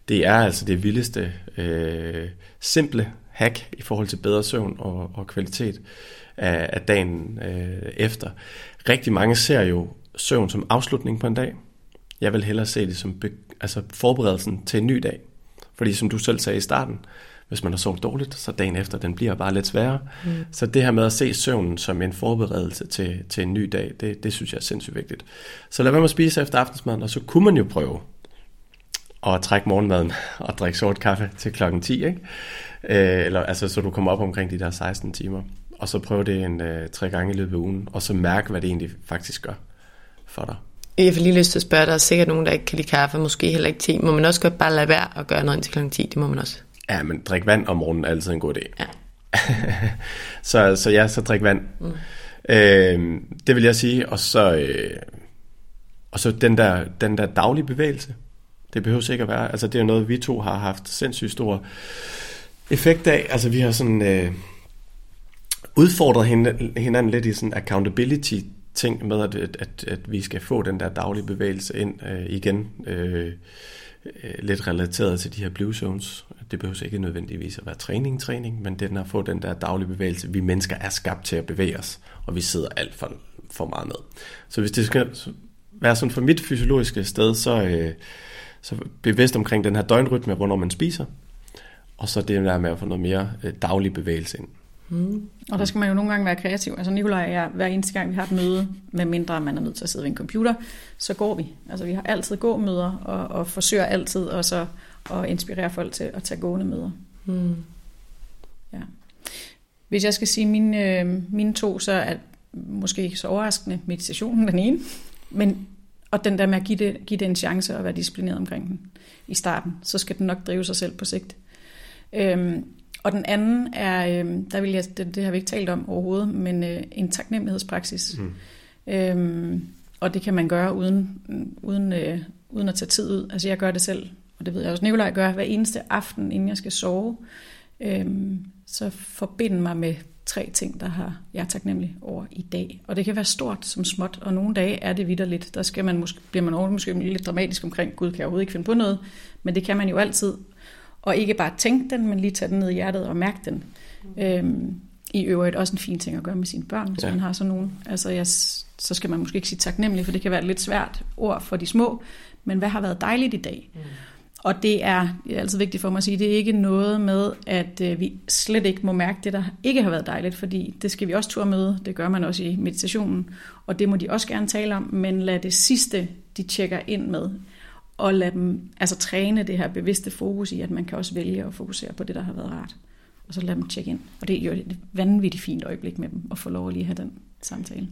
S7: det er altså det vildeste, øh, simple hack i forhold til bedre søvn og, og kvalitet af, af dagen øh, efter. Rigtig mange ser jo søvn som afslutning på en dag. Jeg vil hellere se det som be, altså forberedelsen til en ny dag. Fordi som du selv sagde i starten, hvis man har sovet dårligt, så dagen efter, den bliver bare lidt sværere. Mm. Så det her med at se søvnen som en forberedelse til, til en ny dag, det, det synes jeg er sindssygt vigtigt. Så lad være med at spise efter aftensmaden, og så kunne man jo prøve at trække morgenmaden og drikke sort kaffe til klokken 10, ikke? Øh, eller, altså, så du kommer op omkring de der 16 timer. Og så prøve det en øh, tre gange i løbet af ugen, og så mærke, hvad det egentlig faktisk gør for dig.
S2: Jeg får lige lyst til at spørge, der er sikkert nogen, der ikke kan lide kaffe, måske heller ikke te. Må man også godt bare lade være at gøre noget indtil kl. 10? Det må man også.
S7: Ja, men drik vand om morgenen er altid en god idé.
S2: Ja.
S7: så, så ja, så drik vand. Mm. Øh, det vil jeg sige. Og så, øh, og så den, der, den der daglige bevægelse. Det behøver sikkert være. Altså det er noget, vi to har haft sindssygt stor effekt af. Altså vi har sådan øh, udfordret hinanden lidt i sådan accountability ting med, at, at, at vi skal få den der daglige bevægelse ind øh, igen. Øh, øh, lidt relateret til de her blue zones. Det behøver ikke nødvendigvis at være træning, træning, men den at få den der daglige bevægelse. Vi mennesker er skabt til at bevæge os, og vi sidder alt for, for meget med. Så hvis det skal være sådan for mit fysiologiske sted, så, øh, så bevidst omkring den her døgnrytme, hvornår man spiser, og så det der med at få noget mere øh, daglig bevægelse ind.
S8: Mm. Og der skal man jo nogle gange være kreativ. Altså Nikolaj og jeg, hver eneste gang vi har et møde, med mindre man er nødt til at sidde ved en computer, så går vi. Altså vi har altid gåmøder, og, og forsøger altid også at inspirere folk til at tage gående møder. Mm. Ja. Hvis jeg skal sige mine, øh, mine to, så er måske ikke så overraskende meditationen den ene, men og den der med at give det, give det en chance og være disciplineret omkring den i starten, så skal den nok drive sig selv på sigt. Øhm, og den anden er, øh, der vil jeg, det, det har vi ikke talt om overhovedet, men øh, en taknemmelighedspraksis. Mm. Øhm, og det kan man gøre uden, uden, øh, uden at tage tid ud. Altså jeg gør det selv, og det ved jeg også, Nikolaj gør hver eneste aften, inden jeg skal sove. Øhm, så forbind mig med tre ting, der har jeg er taknemmelig over i dag. Og det kan være stort som småt, og nogle dage er det vidderligt. Der skal man måske, bliver man måske lidt dramatisk omkring, gud kan jeg overhovedet ikke finde på noget, men det kan man jo altid. Og ikke bare tænke den, men lige tage den ned i hjertet og mærke den. Øhm, I øvrigt også en fin ting at gøre med sine børn, hvis ja. man har sådan nogen. Altså, jeg, så skal man måske ikke sige taknemmelig, for det kan være et lidt svært ord for de små. Men hvad har været dejligt i dag? Mm. Og det er, det er altid vigtigt for mig at sige, det er ikke noget med, at øh, vi slet ikke må mærke det, der ikke har været dejligt, fordi det skal vi også turde møde. Det gør man også i meditationen, og det må de også gerne tale om, men lad det sidste, de tjekker ind med, og lade dem altså træne det her bevidste fokus i, at man kan også vælge at fokusere på det, der har været rart. Og så lade dem tjekke ind. Og det er jo et vanvittigt fint øjeblik med dem, at få lov at lige have den samtale.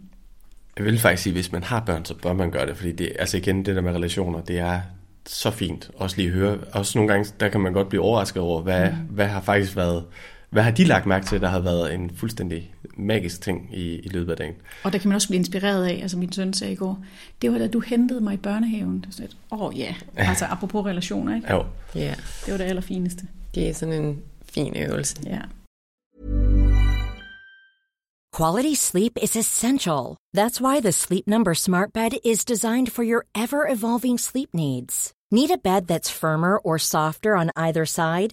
S7: Jeg vil faktisk sige, at hvis man har børn, så bør man gøre det, fordi det, altså igen, det der med relationer, det er så fint også lige høre. Også nogle gange, der kan man godt blive overrasket over, hvad, mm. hvad har faktisk været, hvad har de lagt mærke til, der har været en fuldstændig magisk ting i, i løbet af dagen.
S9: Og der kan man også blive inspireret af, altså min søn sagde i går, det var da du hentede mig i børnehaven. Så åh oh, ja, yeah. altså apropos relationer, ikke?
S7: Jo.
S2: Ja,
S9: Det var det allerfineste.
S2: det er sådan en fin øvelse.
S9: Ja.
S1: Quality sleep is essential. That's why the Sleep Number Smart Bed is designed for your ever evolving sleep needs. Need a bed that's firmer or softer on either side?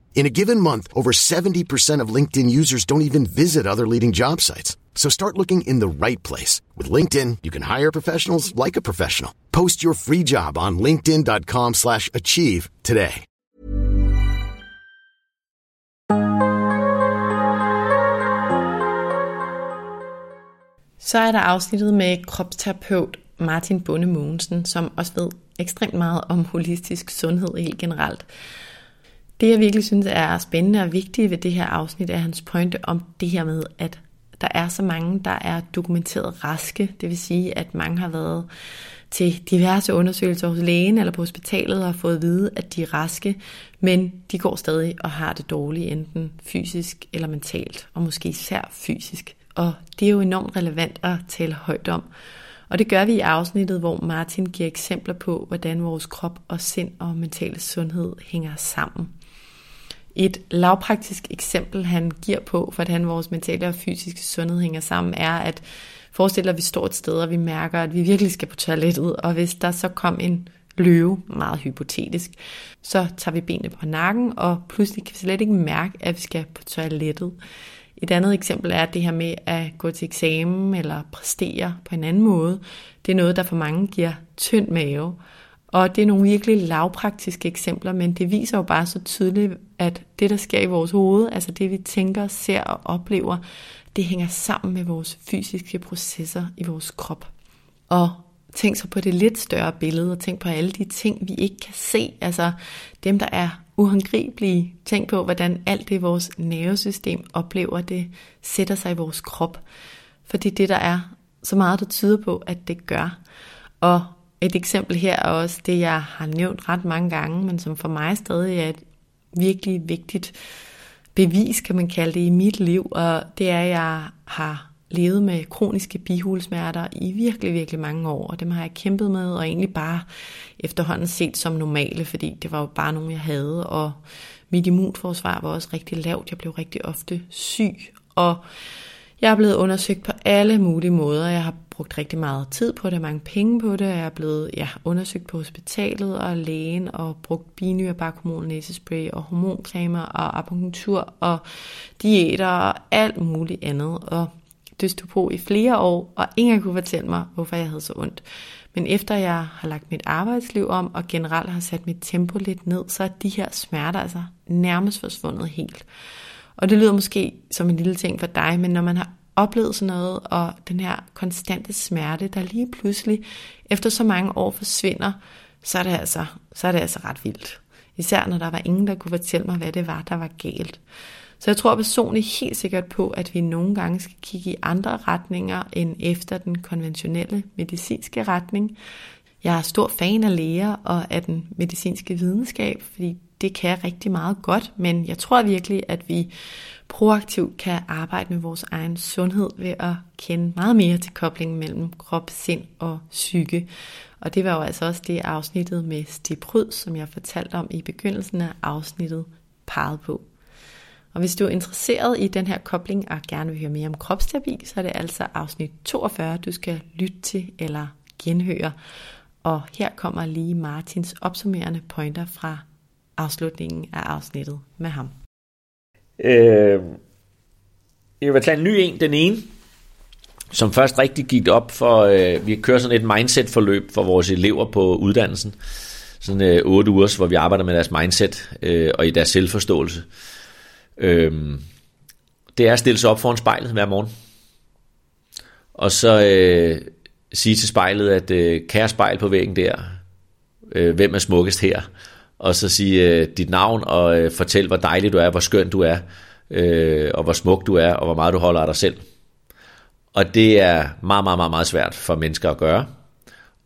S10: In a given month, over 70% of LinkedIn users don't even visit other leading job sites. So start looking in the right place. With LinkedIn, you can hire professionals like a professional. Post your free job on linkedin.com slash achieve today.
S2: Så er der afsnittet med kropsterapeut Martin Bunde Mogensen, som også ved ekstremt meget om holistisk sundhed helt generelt. Det jeg virkelig synes er spændende og vigtigt ved det her afsnit er hans pointe om det her med, at der er så mange, der er dokumenteret raske. Det vil sige, at mange har været til diverse undersøgelser hos lægen eller på hospitalet og har fået at vide, at de er raske, men de går stadig og har det dårligt, enten fysisk eller mentalt, og måske især fysisk. Og det er jo enormt relevant at tale højt om. Og det gør vi i afsnittet, hvor Martin giver eksempler på, hvordan vores krop og sind og mentale sundhed hænger sammen. Et lavpraktisk eksempel, han giver på, hvordan vores mentale og fysiske sundhed hænger sammen, er, at forestil dig, at vi står et sted, og vi mærker, at vi virkelig skal på toilettet, og hvis der så kom en løve, meget hypotetisk, så tager vi benene på nakken, og pludselig kan vi slet ikke mærke, at vi skal på toilettet. Et andet eksempel er det her med at gå til eksamen eller præstere på en anden måde. Det er noget, der for mange giver tynd mave. Og det er nogle virkelig lavpraktiske eksempler, men det viser jo bare så tydeligt, at det, der sker i vores hoved, altså det, vi tænker, ser og oplever, det hænger sammen med vores fysiske processer i vores krop. Og tænk så på det lidt større billede, og tænk på alle de ting, vi ikke kan se. Altså dem, der er uhåndgribelige. Tænk på, hvordan alt det, vores nervesystem oplever, det sætter sig i vores krop. For det er det, der er så meget, der tyder på, at det gør. Og et eksempel her er også det, jeg har nævnt ret mange gange, men som for mig stadig er et virkelig vigtigt bevis, kan man kalde det, i mit liv. Og det er, at jeg har levet med kroniske bihulesmerter i virkelig, virkelig mange år, og dem har jeg kæmpet med, og egentlig bare efterhånden set som normale, fordi det var jo bare nogle, jeg havde, og mit immunforsvar var også rigtig lavt. Jeg blev rigtig ofte syg, og jeg er blevet undersøgt på alle mulige måder. Jeg har brugt rigtig meget tid på det, mange penge på det. Jeg er blevet ja, undersøgt på hospitalet og lægen og brugt binyre, barkhormon, næsespray og hormoncremer og akupunktur og diæter og alt muligt andet. Og det stod på i flere år, og ingen kunne fortælle mig, hvorfor jeg havde så ondt. Men efter jeg har lagt mit arbejdsliv om, og generelt har sat mit tempo lidt ned, så er de her smerter altså nærmest forsvundet helt. Og det lyder måske som en lille ting for dig, men når man har oplevet sådan noget, og den her konstante smerte, der lige pludselig efter så mange år forsvinder, så er det altså, så er det altså ret vildt. Især når der var ingen, der kunne fortælle mig, hvad det var, der var galt. Så jeg tror personligt helt sikkert på, at vi nogle gange skal kigge i andre retninger end efter den konventionelle medicinske retning. Jeg er stor fan af læger og af den medicinske videnskab, fordi det kan rigtig meget godt, men jeg tror virkelig, at vi proaktivt kan arbejde med vores egen sundhed ved at kende meget mere til koblingen mellem krop, sind og psyke. Og det var jo altså også det afsnittet med Stipryd, som jeg fortalte om i begyndelsen af afsnittet, peget på. Og hvis du er interesseret i den her kobling og gerne vil høre mere om kropsterapi, så er det altså afsnit 42, du skal lytte til eller genhøre. Og her kommer lige Martins opsummerende pointer fra afslutningen af afsnittet med ham.
S11: Øh, jeg vil tage en ny en, den ene, som først rigtig gik op for, øh, vi kører sådan et mindset-forløb for vores elever på uddannelsen. Sådan øh, 8 uger, hvor vi arbejder med deres mindset øh, og i deres selvforståelse. Øh, det er at stille sig op foran spejlet hver morgen. Og så øh, sige til spejlet, at øh, kære spejl på væggen der, øh, hvem er smukkest her? Og så sige øh, dit navn og øh, fortæl, hvor dejlig du er, hvor skøn du er, øh, og hvor smuk du er, og hvor meget du holder af dig selv. Og det er meget, meget, meget, meget svært for mennesker at gøre.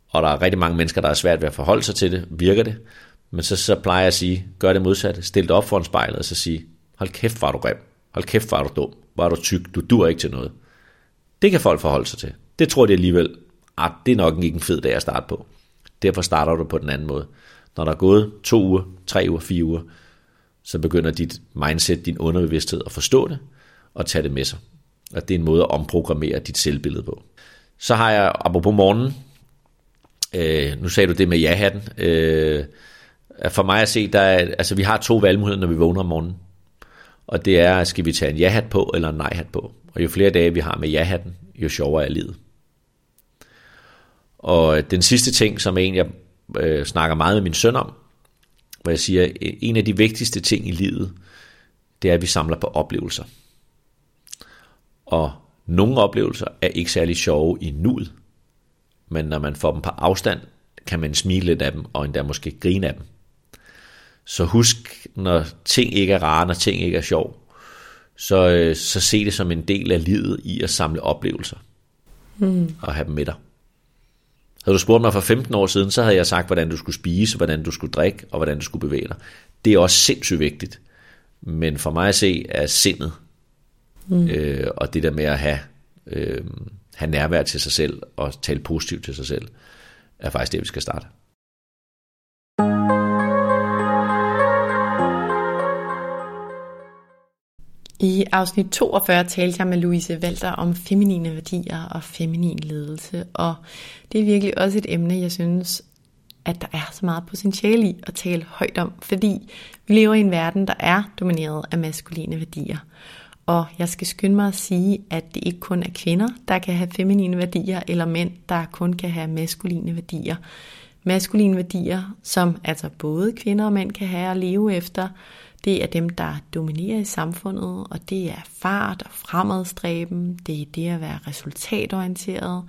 S11: Og der er rigtig mange mennesker, der er svært ved at forholde sig til det. Virker det? Men så, så plejer jeg at sige, gør det modsatte. Stil dig op foran spejlet og så sige, hold kæft, var du grim. Hold kæft, var du dum. Var du tyk. Du dur ikke til noget. Det kan folk forholde sig til. Det tror de alligevel, Ah, det er nok ikke en fed dag at starte på. Derfor starter du på den anden måde. Når der er gået to uger, tre uger, fire uger, så begynder dit mindset, din underbevidsthed at forstå det og tage det med sig. Og det er en måde at omprogrammere dit selvbillede på. Så har jeg, apropos morgenen, øh, nu sagde du det med ja-hatten, øh, for mig at se, der er, altså vi har to valgmuligheder, når vi vågner om morgenen. Og det er, skal vi tage en ja-hat på eller en nej-hat på. Og jo flere dage vi har med ja-hatten, jo sjovere er livet. Og den sidste ting, som jeg egentlig øh, snakker meget med min søn om, hvor jeg siger, en af de vigtigste ting i livet, det er, at vi samler på oplevelser. Og nogle oplevelser er ikke særlig sjove i nuet, men når man får dem på afstand, kan man smile lidt af dem, og endda måske grine af dem. Så husk, når ting ikke er rare, når ting ikke er sjov, så, øh, så se det som en del af livet i at samle oplevelser. Mm. Og have dem med dig. Havde du spurgt mig for 15 år siden, så havde jeg sagt, hvordan du skulle spise, hvordan du skulle drikke, og hvordan du skulle bevæge dig. Det er også sindssygt vigtigt. Men for mig at se, er sindet, mm. øh, og det der med at have, øh, have nærvær til sig selv, og tale positivt til sig selv, er faktisk det, vi skal starte.
S2: I afsnit 42 talte jeg med Louise Walter om feminine værdier og feminin ledelse, og det er virkelig også et emne, jeg synes, at der er så meget potentiale i at tale højt om, fordi vi lever i en verden, der er domineret af maskuline værdier. Og jeg skal skynde mig at sige, at det ikke kun er kvinder, der kan have feminine værdier, eller mænd, der kun kan have maskuline værdier. Maskuline værdier, som altså både kvinder og mænd kan have at leve efter, det er dem, der dominerer i samfundet, og det er fart og fremadstræben, det er det at være resultatorienteret,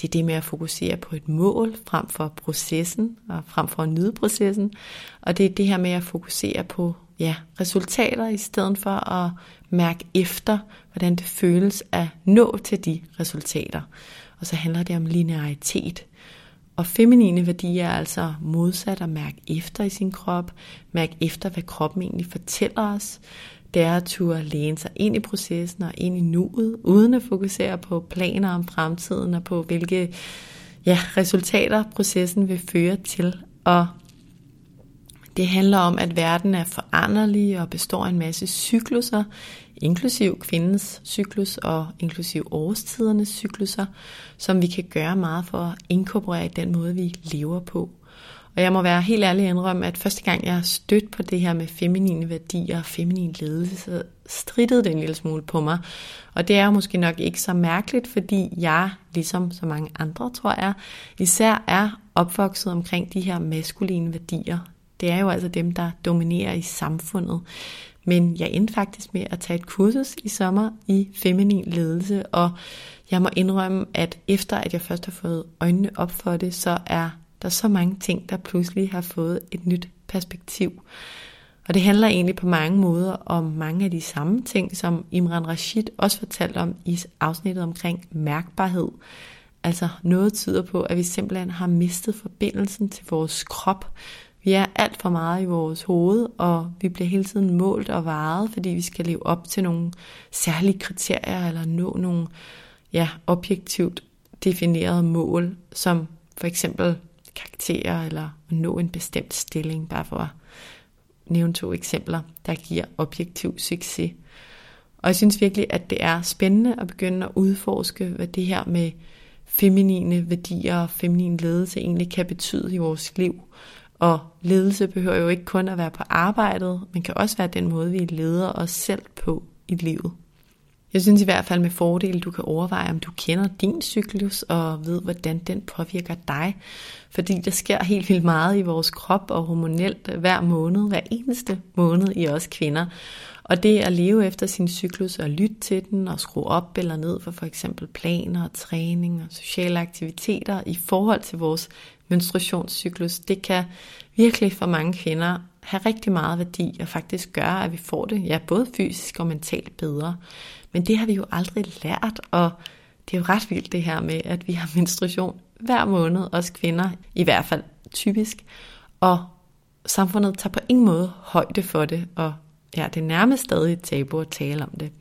S2: det er det med at fokusere på et mål frem for processen og frem for at nyde processen, og det er det her med at fokusere på ja, resultater i stedet for at mærke efter, hvordan det føles at nå til de resultater. Og så handler det om linearitet. Og feminine værdier er altså modsat at mærke efter i sin krop, mærke efter, hvad kroppen egentlig fortæller os. Det er at turde læne sig ind i processen og ind i nuet, uden at fokusere på planer om fremtiden og på, hvilke ja, resultater processen vil føre til. Og det handler om, at verden er foranderlig og består af en masse cykluser, inklusiv kvindens cyklus og inklusiv årstidernes cykluser, som vi kan gøre meget for at inkorporere i den måde, vi lever på. Og jeg må være helt ærlig og indrømme, at første gang jeg stødt på det her med feminine værdier og feminin ledelse, strittede det en lille smule på mig. Og det er måske nok ikke så mærkeligt, fordi jeg, ligesom så mange andre, tror jeg, især er opvokset omkring de her maskuline værdier. Det er jo altså dem, der dominerer i samfundet. Men jeg endte faktisk med at tage et kursus i sommer i feminin ledelse, og jeg må indrømme, at efter at jeg først har fået øjnene op for det, så er der så mange ting, der pludselig har fået et nyt perspektiv. Og det handler egentlig på mange måder om mange af de samme ting, som Imran Rashid også fortalte om i afsnittet omkring mærkbarhed. Altså noget tyder på, at vi simpelthen har mistet forbindelsen til vores krop, vi er alt for meget i vores hoved, og vi bliver hele tiden målt og varet, fordi vi skal leve op til nogle særlige kriterier, eller nå nogle ja, objektivt definerede mål, som for eksempel karakterer, eller at nå en bestemt stilling, bare for at nævne to eksempler, der giver objektiv succes. Og jeg synes virkelig, at det er spændende at begynde at udforske, hvad det her med feminine værdier og feminin ledelse egentlig kan betyde i vores liv. Og ledelse behøver jo ikke kun at være på arbejdet, men kan også være den måde, vi leder os selv på i livet. Jeg synes i hvert fald med fordel, du kan overveje, om du kender din cyklus og ved, hvordan den påvirker dig. Fordi der sker helt vildt meget i vores krop og hormonelt hver måned, hver eneste måned i os kvinder. Og det at leve efter sin cyklus og lytte til den og skrue op eller ned for for eksempel planer og træning og sociale aktiviteter i forhold til vores menstruationscyklus, det kan virkelig for mange kvinder have rigtig meget værdi og faktisk gøre, at vi får det, ja, både fysisk og mentalt bedre. Men det har vi jo aldrig lært, og det er jo ret vildt det her med, at vi har menstruation hver måned, os kvinder, i hvert fald typisk, og samfundet tager på ingen måde højde for det, og ja, det er nærmest stadig et tabu at tale om det.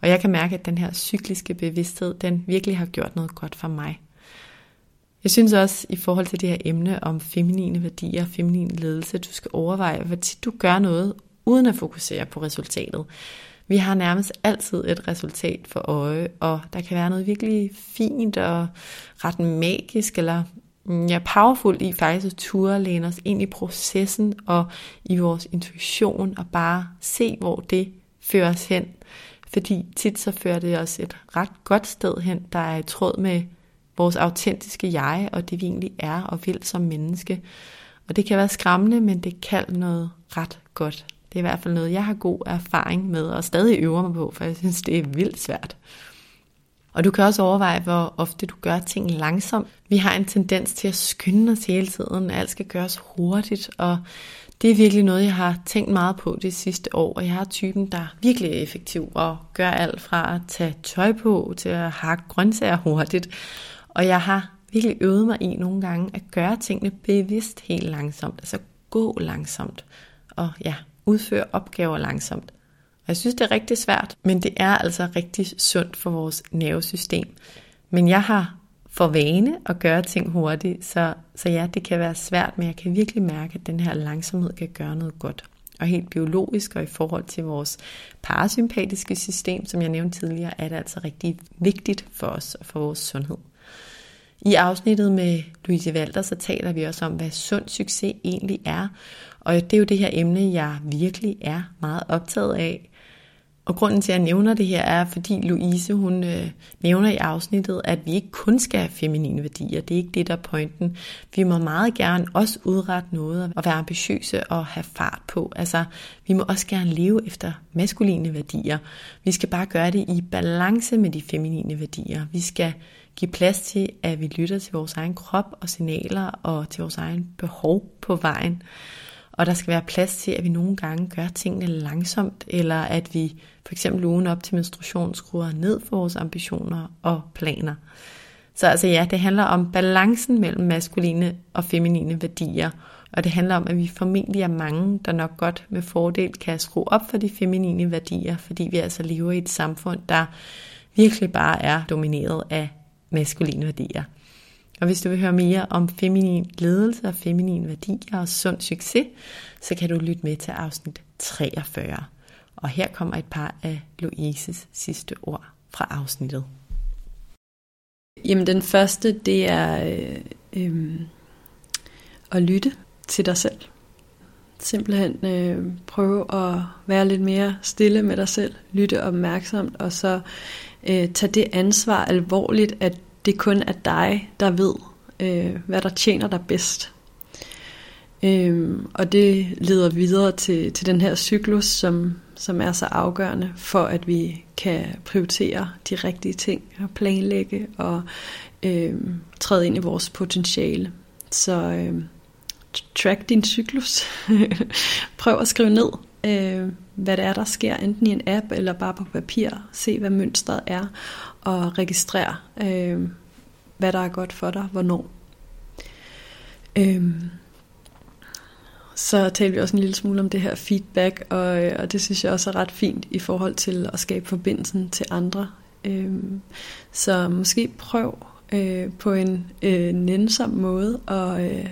S2: Og jeg kan mærke, at den her cykliske bevidsthed, den virkelig har gjort noget godt for mig. Jeg synes også, i forhold til det her emne om feminine værdier og feminin ledelse, du skal overveje, hvor tit du gør noget, uden at fokusere på resultatet. Vi har nærmest altid et resultat for øje, og der kan være noget virkelig fint og ret magisk, eller mm, ja, powerful i faktisk at ture læne os ind i processen og i vores intuition, og bare se, hvor det fører os hen. Fordi tit så fører det os et ret godt sted hen, der er i tråd med vores autentiske jeg, og det vi egentlig er og vil som menneske. Og det kan være skræmmende, men det kan noget ret godt. Det er i hvert fald noget, jeg har god erfaring med, og stadig øver mig på, for jeg synes, det er vildt svært. Og du kan også overveje, hvor ofte du gør ting langsomt. Vi har en tendens til at skynde os hele tiden. Alt skal gøres hurtigt, og det er virkelig noget, jeg har tænkt meget på det sidste år. Og jeg har typen, der virkelig er effektiv og gør alt fra at tage tøj på til at hakke grøntsager hurtigt. Og jeg har virkelig øvet mig i nogle gange at gøre tingene bevidst helt langsomt. Altså gå langsomt. Og ja, udføre opgaver langsomt. Og jeg synes, det er rigtig svært, men det er altså rigtig sundt for vores nervesystem. Men jeg har for vane at gøre ting hurtigt, så, så ja, det kan være svært, men jeg kan virkelig mærke, at den her langsomhed kan gøre noget godt. Og helt biologisk og i forhold til vores parasympatiske system, som jeg nævnte tidligere, er det altså rigtig vigtigt for os og for vores sundhed. I afsnittet med Louise Walter, så taler vi også om, hvad sund succes egentlig er. Og det er jo det her emne, jeg virkelig er meget optaget af. Og grunden til, at jeg nævner det her, er, fordi Louise hun øh, nævner i afsnittet, at vi ikke kun skal have feminine værdier. Det er ikke det, der er pointen. Vi må meget gerne også udrette noget og være ambitiøse og have fart på. Altså, vi må også gerne leve efter maskuline værdier. Vi skal bare gøre det i balance med de feminine værdier. Vi skal give plads til, at vi lytter til vores egen krop og signaler og til vores egen behov på vejen. Og der skal være plads til, at vi nogle gange gør tingene langsomt, eller at vi for eksempel ugen op til menstruation skruer ned for vores ambitioner og planer. Så altså ja, det handler om balancen mellem maskuline og feminine værdier, og det handler om, at vi formentlig er mange, der nok godt med fordel kan skrue op for de feminine værdier, fordi vi altså lever i et samfund, der virkelig bare er domineret af maskuline værdier. Og hvis du vil høre mere om feminin ledelse og feminin værdier og sund succes, så kan du lytte med til afsnit 43. Og her kommer et par af Louises sidste ord fra afsnittet.
S9: Jamen den første, det er øh, øh, at lytte til dig selv. Simpelthen øh, prøve at være lidt mere stille med dig selv, lytte opmærksomt, og så øh, tage det ansvar alvorligt, at det kun er dig, der ved, øh, hvad der tjener dig bedst. Øhm, og det leder videre til, til den her cyklus, som, som er så afgørende for, at vi kan prioritere de rigtige ting og planlægge og øh, træde ind i vores potentiale. Så øh, track din cyklus. Prøv at skrive ned, øh, hvad det er, der sker, enten i en app eller bare på papir. Se, hvad mønstret er, og registrere, øh, hvad der er godt for dig, hvornår. Øh, så talte vi også en lille smule om det her feedback, og, øh, og det synes jeg også er ret fint i forhold til at skabe forbindelsen til andre. Øh, så måske prøv øh, på en øh, nænsom måde at, øh,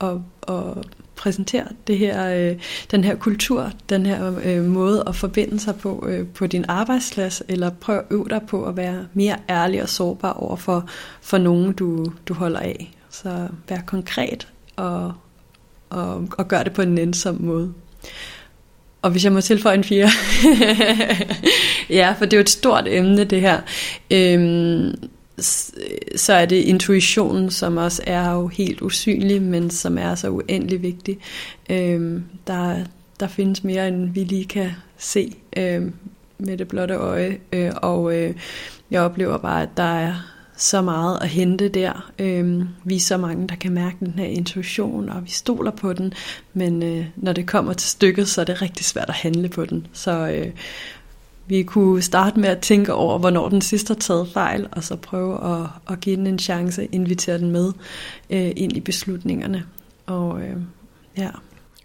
S9: at, at præsentere det her, øh, den her kultur, den her øh, måde at forbinde sig på øh, på din arbejdsplads, eller prøv at øve dig på at være mere ærlig og sårbar over for, for nogen, du, du holder af. Så vær konkret og, og, og gør det på en nænsom måde. Og hvis jeg må tilføje en fire. ja, for det er jo et stort emne, det her. Øhm, så er det intuitionen, som også er jo helt usynlig, men som er så uendelig vigtig. Øhm, der, der findes mere, end vi lige kan se øhm, med det blotte øje, øh, og øh, jeg oplever bare, at der er så meget at hente der. Øhm, vi er så mange, der kan mærke den her intuition, og vi stoler på den, men øh, når det kommer til stykket, så er det rigtig svært at handle på den. Så øh, vi kunne starte med at tænke over, hvornår den sidste har taget fejl, og så prøve at, at give den en chance, invitere den med øh, ind i beslutningerne. Og øh, ja.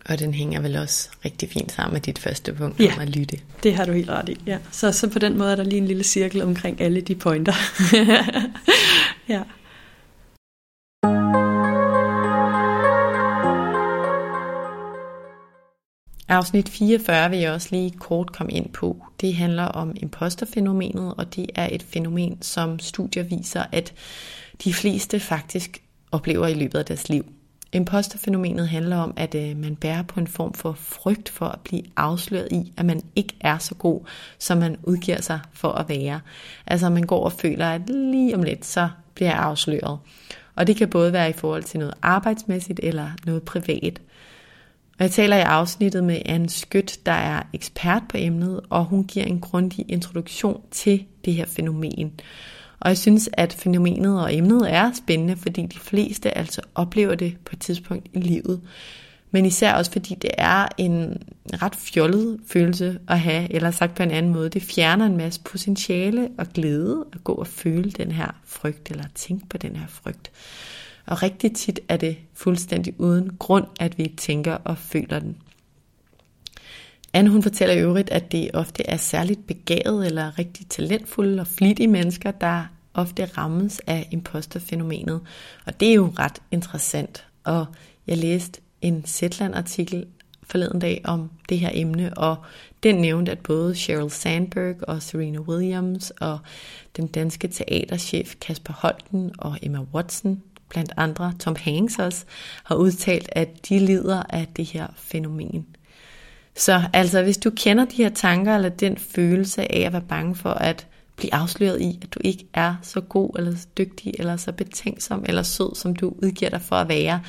S2: Og den hænger vel også rigtig fint sammen med dit første punkt
S9: ja,
S2: om at lytte.
S9: det har du helt ret i. Ja. Så, så på den måde er der lige en lille cirkel omkring alle de pointer. ja.
S2: Afsnit 44 vil jeg også lige kort komme ind på. Det handler om imposterfænomenet, og det er et fænomen, som studier viser, at de fleste faktisk oplever i løbet af deres liv. Imposterfænomenet handler om, at øh, man bærer på en form for frygt for at blive afsløret i, at man ikke er så god, som man udgiver sig for at være. Altså man går og føler, at lige om lidt, så bliver jeg afsløret. Og det kan både være i forhold til noget arbejdsmæssigt eller noget privat. Og jeg taler i afsnittet med Anne Skødt, der er ekspert på emnet, og hun giver en grundig introduktion til det her fænomen. Og jeg synes, at fænomenet og emnet er spændende, fordi de fleste altså oplever det på et tidspunkt i livet. Men især også fordi det er en ret fjollet følelse at have, eller sagt på en anden måde, det fjerner en masse potentiale og glæde at gå og føle den her frygt, eller tænke på den her frygt. Og rigtig tit er det fuldstændig uden grund, at vi tænker og føler den. Anne hun fortæller i øvrigt, at det ofte er særligt begavet eller rigtig talentfulde og flittige mennesker, der ofte rammes af imposterfænomenet. Og det er jo ret interessant. Og jeg læste en Zetland-artikel forleden dag om det her emne, og den nævnte, at både Sheryl Sandberg og Serena Williams og den danske teaterchef Kasper Holten og Emma Watson, blandt andre Tom Hanks også, har udtalt, at de lider af det her fænomen. Så altså, hvis du kender de her tanker, eller den følelse af at være bange for at blive afsløret i, at du ikke er så god, eller så dygtig, eller så betænksom, eller sød, som du udgiver dig for at være,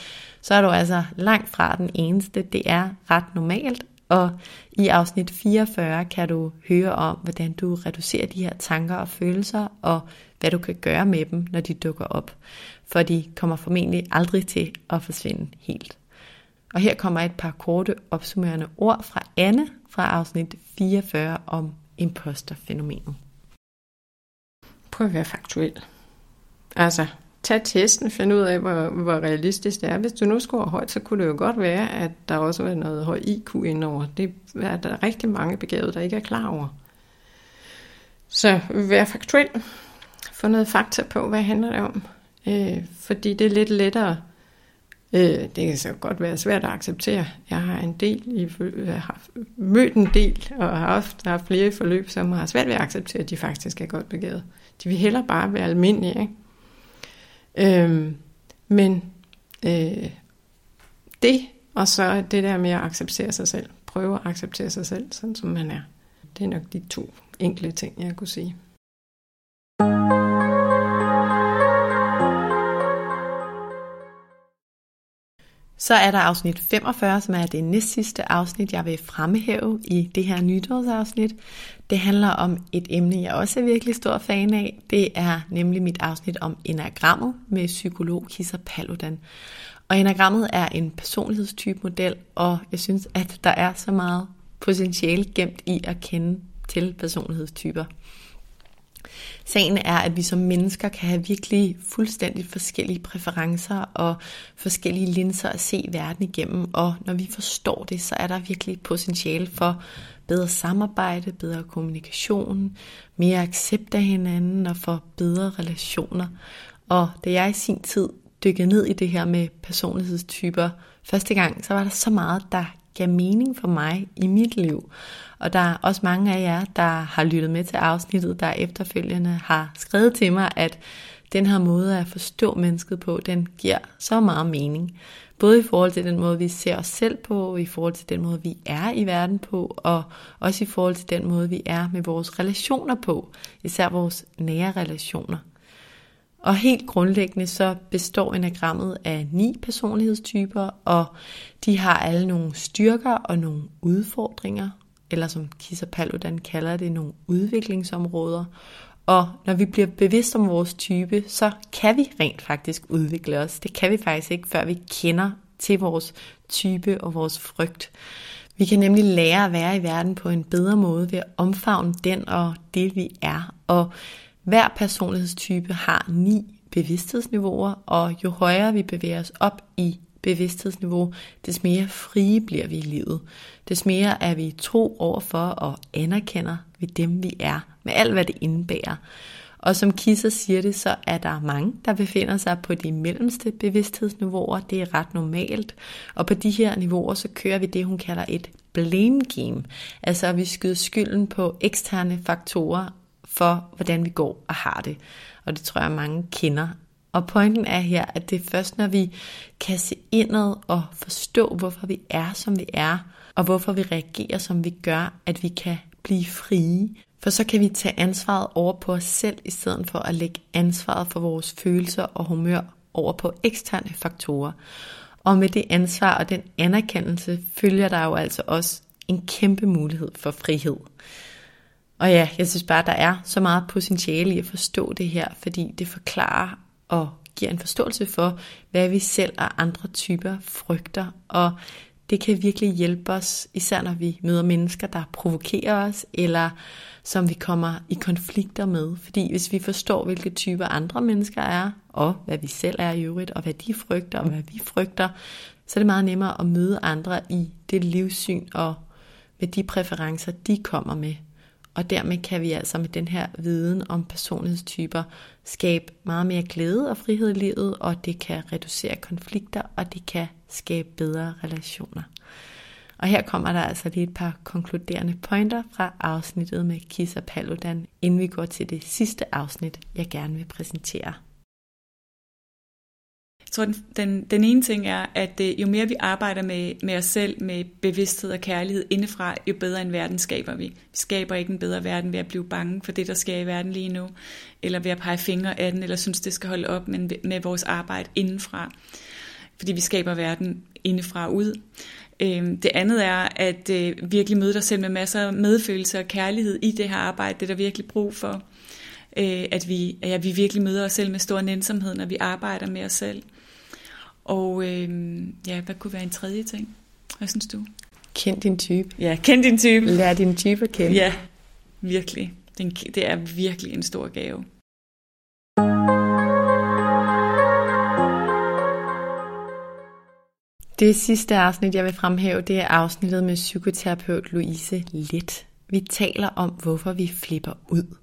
S2: så er du altså langt fra den eneste. Det er ret normalt, og i afsnit 44 kan du høre om, hvordan du reducerer de her tanker og følelser, og hvad du kan gøre med dem, når de dukker op. For de kommer formentlig aldrig til at forsvinde helt. Og her kommer et par korte opsummerende ord fra Anne fra afsnit 44 om imposterfænomenet.
S12: Prøv at være faktuel. Altså, tag testen, find ud af, hvor, hvor realistisk det er. Hvis du nu scorer højt, så kunne det jo godt være, at der også var noget høj IQ indover. Det er der rigtig mange begavede, der ikke er klar over. Så vær faktuel. Få noget fakta på, hvad handler det om. Øh, fordi det er lidt lettere Øh, det kan så godt være svært at acceptere. Jeg har en del i, jeg har mødt en del, og har haft, haft flere forløb, som har svært ved at acceptere, at de faktisk er godt begavet. De vil heller bare være almindelige. Ikke? Øh, men øh, det, og så det der med at acceptere sig selv. Prøve at acceptere sig selv, sådan som man er. Det er nok de to enkle ting, jeg kunne sige.
S2: Så er der afsnit 45, som er det næstsidste afsnit, jeg vil fremhæve i det her nytårsafsnit. Det handler om et emne, jeg også er virkelig stor fan af. Det er nemlig mit afsnit om enagrammet med psykolog Kisser Paludan. Og enagrammet er en personlighedstype model, og jeg synes, at der er så meget potentiale gemt i at kende til personlighedstyper. Sagen er, at vi som mennesker kan have virkelig fuldstændig forskellige præferencer og forskellige linser at se verden igennem, og når vi forstår det, så er der virkelig potentiale for bedre samarbejde, bedre kommunikation, mere accept af hinanden og for bedre relationer. Og da jeg i sin tid dykkede ned i det her med personlighedstyper første gang, så var der så meget, der gav mening for mig i mit liv. Og der er også mange af jer, der har lyttet med til afsnittet, der efterfølgende har skrevet til mig, at den her måde at forstå mennesket på, den giver så meget mening. Både i forhold til den måde, vi ser os selv på, i forhold til den måde, vi er i verden på, og også i forhold til den måde, vi er med vores relationer på, især vores nære relationer. Og helt grundlæggende så består enagrammet af ni personlighedstyper, og de har alle nogle styrker og nogle udfordringer, eller som Kisa Paludan kalder det, nogle udviklingsområder. Og når vi bliver bevidst om vores type, så kan vi rent faktisk udvikle os. Det kan vi faktisk ikke, før vi kender til vores type og vores frygt. Vi kan nemlig lære at være i verden på en bedre måde ved at omfavne den og det, vi er. Og hver personlighedstype har ni bevidsthedsniveauer, og jo højere vi bevæger os op i bevidsthedsniveau, des mere frie bliver vi i livet. Des mere er vi tro overfor og anerkender vi dem, vi er, med alt hvad det indebærer. Og som Kisser siger det, så er der mange, der befinder sig på de mellemste bevidsthedsniveauer. Det er ret normalt. Og på de her niveauer, så kører vi det, hun kalder et blame game. Altså at vi skyder skylden på eksterne faktorer for, hvordan vi går og har det. Og det tror jeg, mange kender. Og pointen er her, at det er først, når vi kan se indad og forstå, hvorfor vi er, som vi er, og hvorfor vi reagerer, som vi gør, at vi kan blive frie. For så kan vi tage ansvaret over på os selv, i stedet for at lægge ansvaret for vores følelser og humør over på eksterne faktorer. Og med det ansvar og den anerkendelse følger der jo altså også en kæmpe mulighed for frihed. Og ja, jeg synes bare, der er så meget potentiale i at forstå det her, fordi det forklarer og giver en forståelse for, hvad vi selv og andre typer frygter. Og det kan virkelig hjælpe os, især når vi møder mennesker, der provokerer os, eller som vi kommer i konflikter med. Fordi hvis vi forstår, hvilke typer andre mennesker er, og hvad vi selv er i øvrigt, og hvad de frygter, og hvad vi frygter, så er det meget nemmere at møde andre i det livssyn og med de præferencer, de kommer med. Og dermed kan vi altså med den her viden om personlighedstyper skabe meget mere glæde og frihed i livet, og det kan reducere konflikter, og det kan skabe bedre relationer. Og her kommer der altså lige et par konkluderende pointer fra afsnittet med Kisa Paludan, inden vi går til det sidste afsnit, jeg gerne vil præsentere.
S13: Tror, den, den, den ene ting er, at øh, jo mere vi arbejder med, med os selv, med bevidsthed og kærlighed indefra, jo bedre en verden skaber vi. Vi skaber ikke en bedre verden ved at blive bange for det, der sker i verden lige nu, eller ved at pege fingre af den, eller synes, det skal holde op, men med vores arbejde indenfra. Fordi vi skaber verden indefra og ud. Øhm, det andet er at øh, virkelig møde dig selv med masser af medfølelse og kærlighed i det her arbejde. Det er der virkelig brug for. Øh, at vi, ja, vi virkelig møder os selv med stor nænsomhed, når vi arbejder med os selv. Og øh, ja, hvad kunne være en tredje ting? Hvad synes du?
S2: Kend din type.
S13: Ja, kend din type.
S2: Lær din type at kende.
S13: Ja, virkelig. Det er virkelig en stor gave.
S2: Det sidste afsnit, jeg vil fremhæve, det er afsnittet med psykoterapeut Louise Litt. Vi taler om, hvorfor vi flipper ud.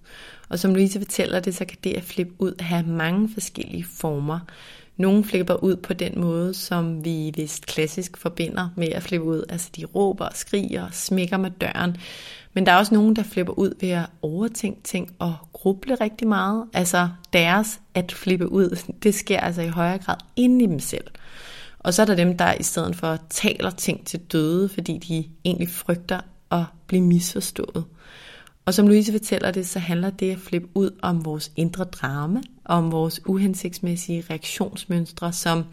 S2: Og som Louise fortæller det, så kan det at flippe ud have mange forskellige former. Nogle flipper ud på den måde, som vi vist klassisk forbinder med at flippe ud. Altså de råber og skriger og smækker med døren. Men der er også nogen, der flipper ud ved at overtænke ting og gruble rigtig meget. Altså deres at flippe ud, det sker altså i højere grad inde i dem selv. Og så er der dem, der i stedet for taler ting til døde, fordi de egentlig frygter at blive misforstået. Og som Louise fortæller det, så handler det at flippe ud om vores indre drama, om vores uhensigtsmæssige reaktionsmønstre, som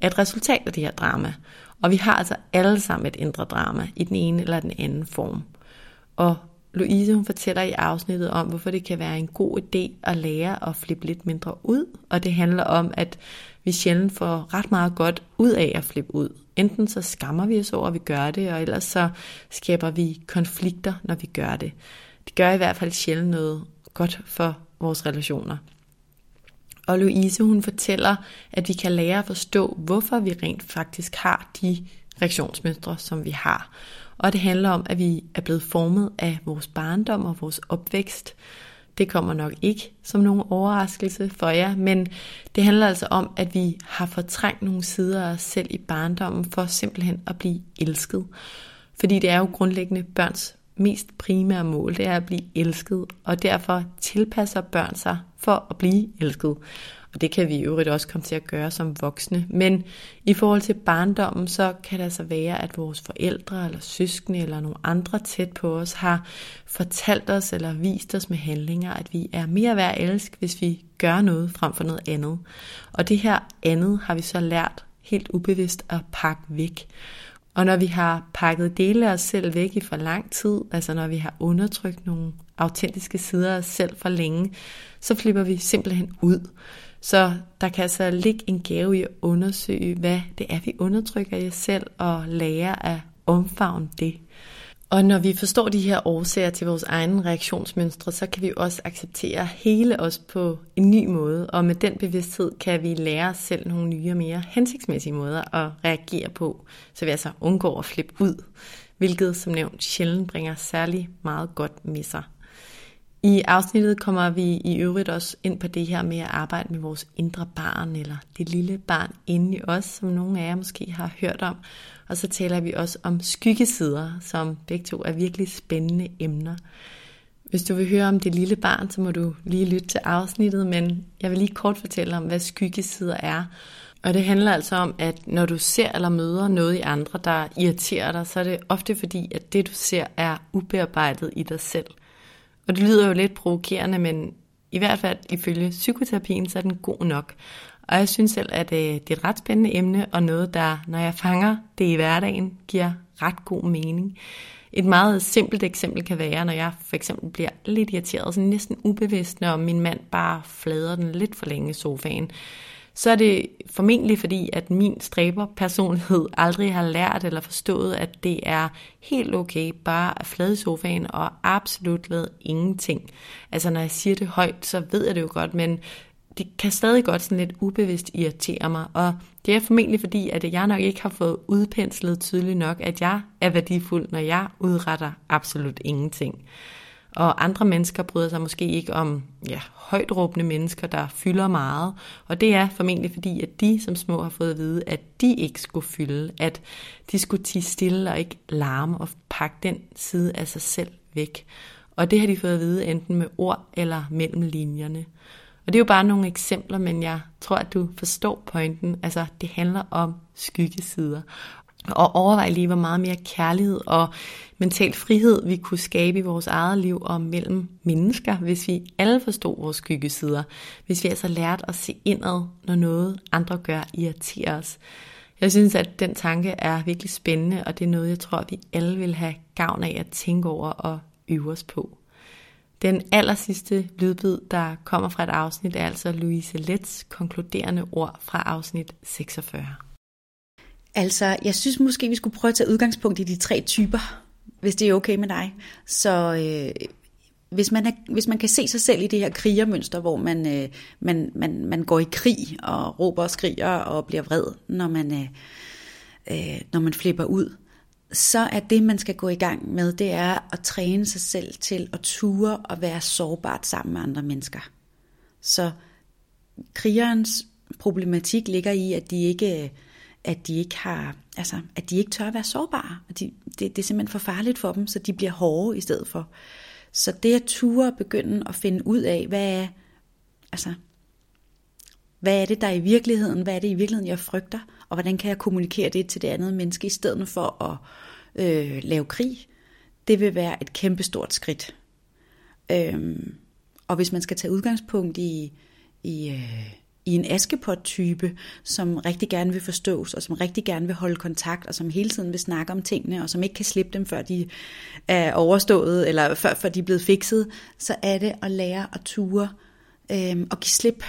S2: er et resultat af det her drama. Og vi har altså alle sammen et indre drama i den ene eller den anden form. Og Louise hun fortæller i afsnittet om, hvorfor det kan være en god idé at lære at flippe lidt mindre ud. Og det handler om, at vi sjældent får ret meget godt ud af at flippe ud. Enten så skammer vi os over, at vi gør det, og ellers så skaber vi konflikter, når vi gør det. Det gør i hvert fald sjældent noget godt for vores relationer. Og Louise hun fortæller, at vi kan lære at forstå, hvorfor vi rent faktisk har de reaktionsmønstre, som vi har. Og det handler om, at vi er blevet formet af vores barndom og vores opvækst. Det kommer nok ikke som nogen overraskelse for jer, men det handler altså om, at vi har fortrængt nogle sider af os selv i barndommen for simpelthen at blive elsket. Fordi det er jo grundlæggende børns mest primære mål, det er at blive elsket, og derfor tilpasser børn sig for at blive elsket. Og det kan vi i øvrigt også komme til at gøre som voksne. Men i forhold til barndommen, så kan det altså være, at vores forældre eller søskende eller nogle andre tæt på os har fortalt os eller vist os med handlinger, at vi er mere værd at elske, hvis vi gør noget frem for noget andet. Og det her andet har vi så lært helt ubevidst at pakke væk. Og når vi har pakket dele af os selv væk i for lang tid, altså når vi har undertrykt nogle autentiske sider af os selv for længe, så flipper vi simpelthen ud. Så der kan altså ligge en gave i at undersøge, hvad det er, vi undertrykker i os selv, og lære at omfavne det. Og når vi forstår de her årsager til vores egne reaktionsmønstre, så kan vi også acceptere hele os på en ny måde, og med den bevidsthed kan vi lære os selv nogle nye og mere hensigtsmæssige måder at reagere på, så vi altså undgår at flippe ud, hvilket som nævnt sjældent bringer særlig meget godt med sig. I afsnittet kommer vi i øvrigt også ind på det her med at arbejde med vores indre barn, eller det lille barn inde i os, som nogle af jer måske har hørt om. Og så taler vi også om skyggesider, som begge to er virkelig spændende emner. Hvis du vil høre om det lille barn, så må du lige lytte til afsnittet, men jeg vil lige kort fortælle om, hvad skyggesider er. Og det handler altså om, at når du ser eller møder noget i andre, der irriterer dig, så er det ofte fordi, at det du ser er ubearbejdet i dig selv – og det lyder jo lidt provokerende, men i hvert fald ifølge psykoterapien, så er den god nok. Og jeg synes selv, at øh, det er et ret spændende emne, og noget, der, når jeg fanger det i hverdagen, giver ret god mening. Et meget simpelt eksempel kan være, når jeg for eksempel bliver lidt irriteret, sådan næsten ubevidst, når min mand bare flader den lidt for længe i sofaen så er det formentlig fordi, at min stræberpersonlighed aldrig har lært eller forstået, at det er helt okay bare at flade i sofaen og absolut lade ingenting. Altså når jeg siger det højt, så ved jeg det jo godt, men det kan stadig godt sådan lidt ubevidst irritere mig, og det er formentlig fordi, at jeg nok ikke har fået udpenslet tydeligt nok, at jeg er værdifuld, når jeg udretter absolut ingenting. Og andre mennesker bryder sig måske ikke om ja, højt råbende mennesker, der fylder meget. Og det er formentlig fordi, at de som små har fået at vide, at de ikke skulle fylde, at de skulle tige stille og ikke larme og pakke den side af sig selv væk. Og det har de fået at vide enten med ord eller mellem linjerne. Og det er jo bare nogle eksempler, men jeg tror, at du forstår pointen. Altså, det handler om skyggesider. Og overvej lige, hvor meget mere kærlighed og mental frihed vi kunne skabe i vores eget liv og mellem mennesker, hvis vi alle forstod vores skyggesider. Hvis vi altså lærte at se indad, når noget andre gør irriterer os. Jeg synes, at den tanke er virkelig spændende, og det er noget, jeg tror, vi alle vil have gavn af at tænke over og øve os på. Den aller sidste lydbid, der kommer fra et afsnit, er altså Louise Lets konkluderende ord fra afsnit 46.
S6: Altså, jeg synes måske, vi skulle prøve at tage udgangspunkt i de tre typer, hvis det er okay med dig. Så øh, hvis, man er, hvis man kan se sig selv i det her krigermønster, hvor man, øh, man, man, man går i krig og råber og skriger og bliver vred, når man, øh, øh, når man flipper ud, så er det, man skal gå i gang med, det er at træne sig selv til at ture og være sårbart sammen med andre mennesker. Så krigerens problematik ligger i, at de ikke at de ikke har, altså, at de ikke tør at være sårbare. Og de, det, det er simpelthen for farligt for dem, så de bliver hårde i stedet for. Så det at ture og begynde at finde ud af, hvad er, altså, hvad er det, der er i virkeligheden? Hvad er det i virkeligheden, jeg frygter? Og hvordan kan jeg kommunikere det til det andet menneske, i stedet for at øh, lave krig? Det vil være et kæmpestort skridt. Øhm, og hvis man skal tage udgangspunkt i, i øh, i en askepot-type, som rigtig gerne vil forstås, og som rigtig gerne vil holde kontakt, og som hele tiden vil snakke om tingene, og som ikke kan slippe dem, før de er overstået, eller før, før de er blevet fikset, så er det at lære at ture øh, og give slip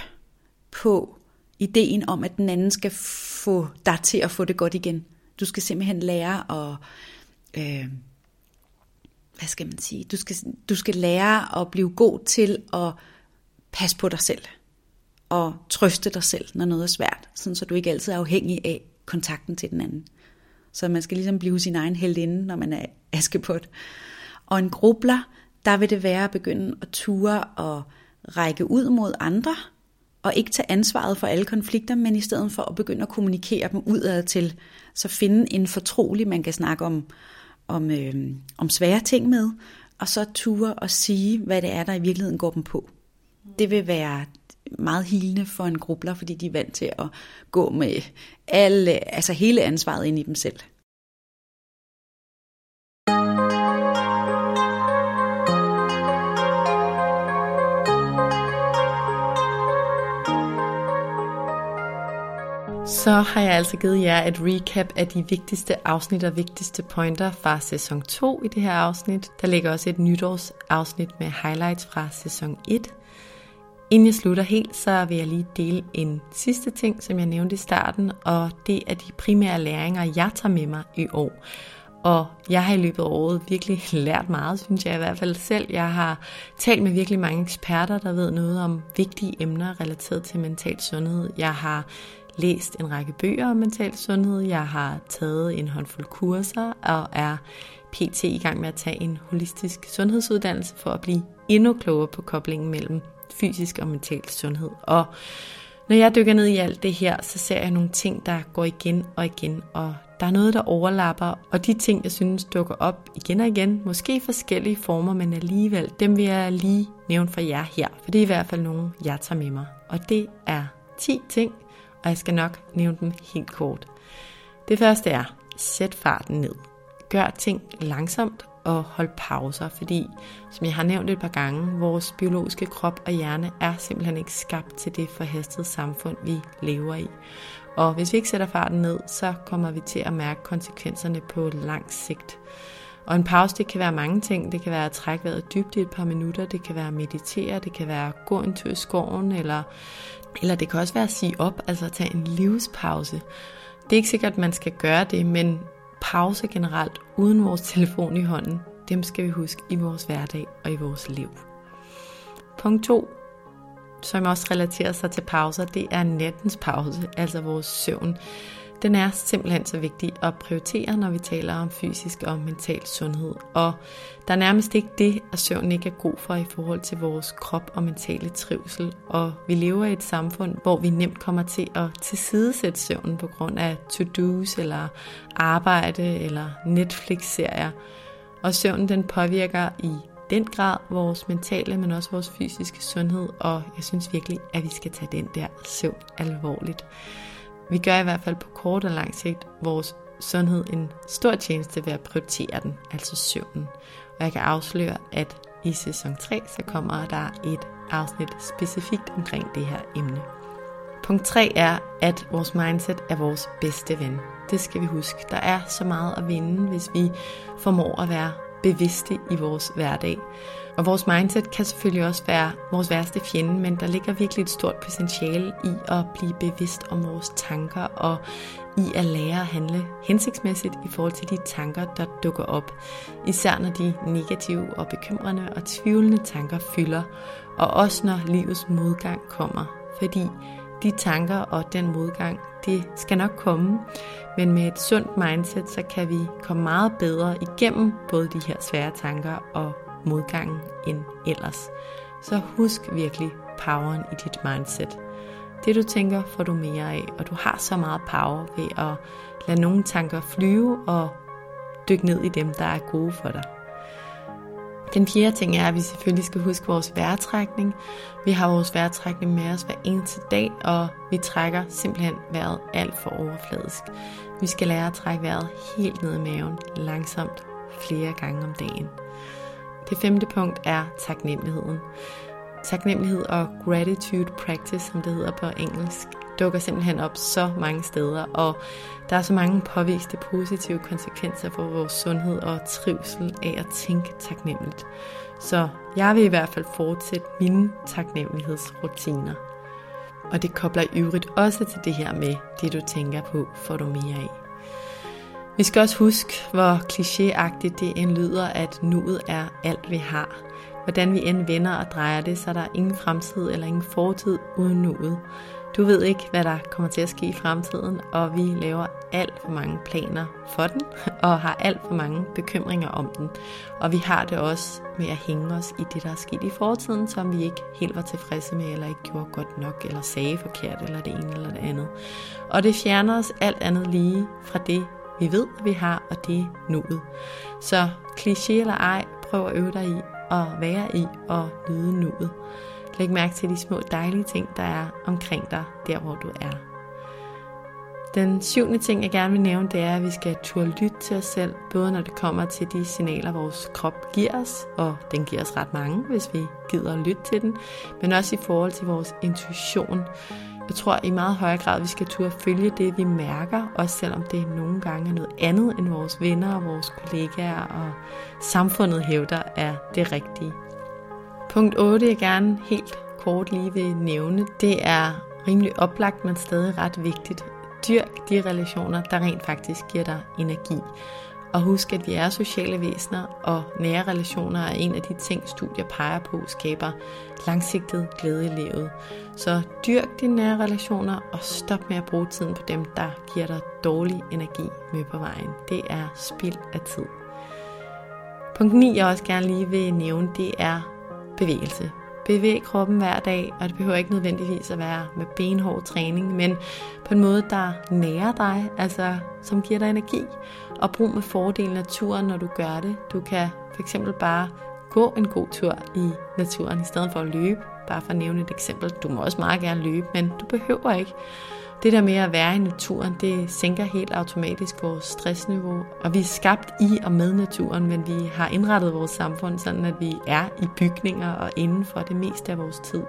S6: på ideen om, at den anden skal få dig til at få det godt igen. Du skal simpelthen lære at... Øh, hvad skal man sige? Du skal, du skal lære at blive god til at passe på dig selv og trøste dig selv, når noget er svært, sådan så du ikke altid er afhængig af kontakten til den anden. Så man skal ligesom blive sin egen heldinde, når man er askepot. Og en grubler, der vil det være at begynde at ture og række ud mod andre, og ikke tage ansvaret for alle konflikter, men i stedet for at begynde at kommunikere dem udad til, så finde en fortrolig, man kan snakke om, om, øh, om svære ting med, og så ture og sige, hvad det er, der i virkeligheden går dem på. Det vil være meget hilende for en grubler, fordi de er vant til at gå med alle, altså hele ansvaret ind i dem selv.
S2: Så har jeg altså givet jer et recap af de vigtigste afsnit og vigtigste pointer fra sæson 2 i det her afsnit. Der ligger også et nytårsafsnit med highlights fra sæson 1. Inden jeg slutter helt, så vil jeg lige dele en sidste ting, som jeg nævnte i starten, og det er de primære læringer, jeg tager med mig i år. Og jeg har i løbet af året virkelig lært meget, synes jeg i hvert fald selv. Jeg har talt med virkelig mange eksperter, der ved noget om vigtige emner relateret til mental sundhed. Jeg har læst en række bøger om mental sundhed. Jeg har taget en håndfuld kurser og er pt. i gang med at tage en holistisk sundhedsuddannelse for at blive endnu klogere på koblingen mellem fysisk og mental sundhed. Og når jeg dykker ned i alt det her, så ser jeg nogle ting, der går igen og igen, og der er noget, der overlapper, og de ting, jeg synes dukker op igen og igen, måske i forskellige former, men alligevel, dem vil jeg lige nævne for jer her, for det er i hvert fald nogle, jeg tager med mig. Og det er 10 ting, og jeg skal nok nævne dem helt kort. Det første er, sæt farten ned. Gør ting langsomt og hold pauser, fordi, som jeg har nævnt et par gange, vores biologiske krop og hjerne er simpelthen ikke skabt til det forhastede samfund, vi lever i. Og hvis vi ikke sætter farten ned, så kommer vi til at mærke konsekvenserne på lang sigt. Og en pause, det kan være mange ting. Det kan være at trække vejret dybt i et par minutter, det kan være at meditere, det kan være at gå en tur i skoven, eller, eller det kan også være at sige op, altså at tage en livspause. Det er ikke sikkert, at man skal gøre det, men pause generelt uden vores telefon i hånden, dem skal vi huske i vores hverdag og i vores liv. Punkt 2, som også relaterer sig til pauser, det er nattens pause, altså vores søvn. Den er simpelthen så vigtig at prioritere, når vi taler om fysisk og mental sundhed. Og der er nærmest ikke det, at søvn ikke er god for i forhold til vores krop og mentale trivsel. Og vi lever i et samfund, hvor vi nemt kommer til at tilsidesætte søvnen på grund af to-dos eller arbejde eller Netflix-serier. Og søvnen den påvirker i den grad vores mentale, men også vores fysiske sundhed, og jeg synes virkelig, at vi skal tage den der søvn alvorligt. Vi gør i hvert fald på kort og lang sigt vores sundhed en stor tjeneste ved at prioritere den, altså søvnen. Og jeg kan afsløre, at i sæson 3, så kommer der et afsnit specifikt omkring det her emne. Punkt 3 er, at vores mindset er vores bedste ven. Det skal vi huske. Der er så meget at vinde, hvis vi formår at være bevidste i vores hverdag. Og vores mindset kan selvfølgelig også være vores værste fjende, men der ligger virkelig et stort potentiale i at blive bevidst om vores tanker og i at lære at handle hensigtsmæssigt i forhold til de tanker, der dukker op. Især når de negative og bekymrende og tvivlende tanker fylder, og også når livets modgang kommer. Fordi de tanker og den modgang, det skal nok komme, men med et sundt mindset, så kan vi komme meget bedre igennem både de her svære tanker og modgangen end ellers. Så husk virkelig poweren i dit mindset. Det du tænker, får du mere af, og du har så meget power ved at lade nogle tanker flyve og dykke ned i dem, der er gode for dig. Den fjerde ting er, at vi selvfølgelig skal huske vores vejrtrækning. Vi har vores vejrtrækning med os hver eneste dag, og vi trækker simpelthen vejret alt for overfladisk. Vi skal lære at trække vejret helt ned i maven, langsomt, flere gange om dagen. Det femte punkt er taknemmeligheden. Taknemmelighed og gratitude practice, som det hedder på engelsk, dukker simpelthen op så mange steder, og der er så mange påviste positive konsekvenser for vores sundhed og trivsel af at tænke taknemmeligt. Så jeg vil i hvert fald fortsætte mine taknemmelighedsrutiner. Og det kobler i øvrigt også til det her med, det du tænker på, får du mere af. Vi skal også huske, hvor klichéagtigt det end lyder, at nuet er alt vi har. Hvordan vi end vender og drejer det, så er der ingen fremtid eller ingen fortid uden nuet. Du ved ikke, hvad der kommer til at ske i fremtiden, og vi laver alt for mange planer for den, og har alt for mange bekymringer om den. Og vi har det også med at hænge os i det, der er sket i fortiden, som vi ikke helt var tilfredse med, eller ikke gjorde godt nok, eller sagde forkert, eller det ene eller det andet. Og det fjerner os alt andet lige fra det, vi ved, vi har, og det er nuet. Så kliché eller ej, prøv at øve dig i at være i og nyde nuet. Læg mærke til de små dejlige ting, der er omkring dig, der hvor du er. Den syvende ting, jeg gerne vil nævne, det er, at vi skal turde lytte til os selv, både når det kommer til de signaler, vores krop giver os, og den giver os ret mange, hvis vi gider at lytte til den, men også i forhold til vores intuition. Jeg tror i meget højere grad, at vi skal turde følge det, vi mærker, også selvom det nogle gange er noget andet, end vores venner og vores kollegaer og samfundet hævder er det rigtige. Punkt 8, jeg gerne helt kort lige vil nævne, det er rimelig oplagt, men stadig ret vigtigt. Dyrk de relationer, der rent faktisk giver dig energi. Og husk, at vi er sociale væsener, og nære relationer er en af de ting, studier peger på, skaber langsigtet glæde i livet. Så dyrk dine nære relationer, og stop med at bruge tiden på dem, der giver dig dårlig energi med på vejen. Det er spild af tid. Punkt 9, jeg også gerne lige vil nævne, det er bevægelse. Bevæg kroppen hver dag, og det behøver ikke nødvendigvis at være med benhård træning, men på en måde, der nærer dig, altså som giver dig energi. Og brug med fordel naturen, når du gør det. Du kan for eksempel bare gå en god tur i naturen, i stedet for at løbe. Bare for at nævne et eksempel. Du må også meget gerne løbe, men du behøver ikke. Det der med at være i naturen, det sænker helt automatisk vores stressniveau. Og vi er skabt i og med naturen, men vi har indrettet vores samfund sådan, at vi er i bygninger og inden for det meste af vores tid.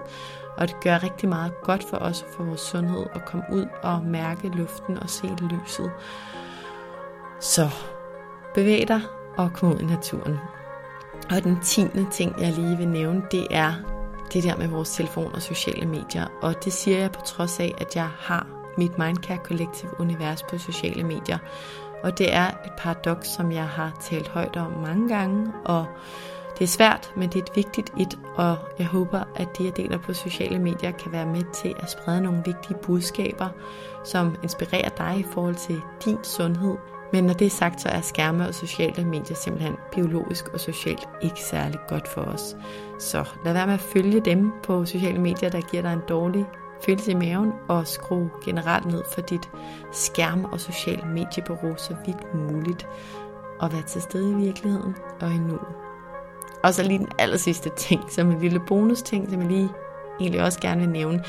S2: Og det gør rigtig meget godt for os og for vores sundhed at komme ud og mærke luften og se lyset. Så bevæg dig og kom ud i naturen. Og den tiende ting, jeg lige vil nævne, det er det der med vores telefon og sociale medier. Og det siger jeg på trods af, at jeg har mit Mindcare Collective univers på sociale medier. Og det er et paradoks, som jeg har talt højt om mange gange, og det er svært, men det er et vigtigt et, og jeg håber, at det, jeg deler på sociale medier, kan være med til at sprede nogle vigtige budskaber, som inspirerer dig i forhold til din sundhed. Men når det er sagt, så er skærme og sociale medier simpelthen biologisk og socialt ikke særlig godt for os. Så lad være med at følge dem på sociale medier, der giver dig en dårlig følelse i maven og skru generelt ned for dit skærm- og social mediebureau så vidt muligt og være til stede i virkeligheden og i nuet. Og så lige den aller sidste ting, som en lille bonus ting, som jeg lige egentlig også gerne vil nævne,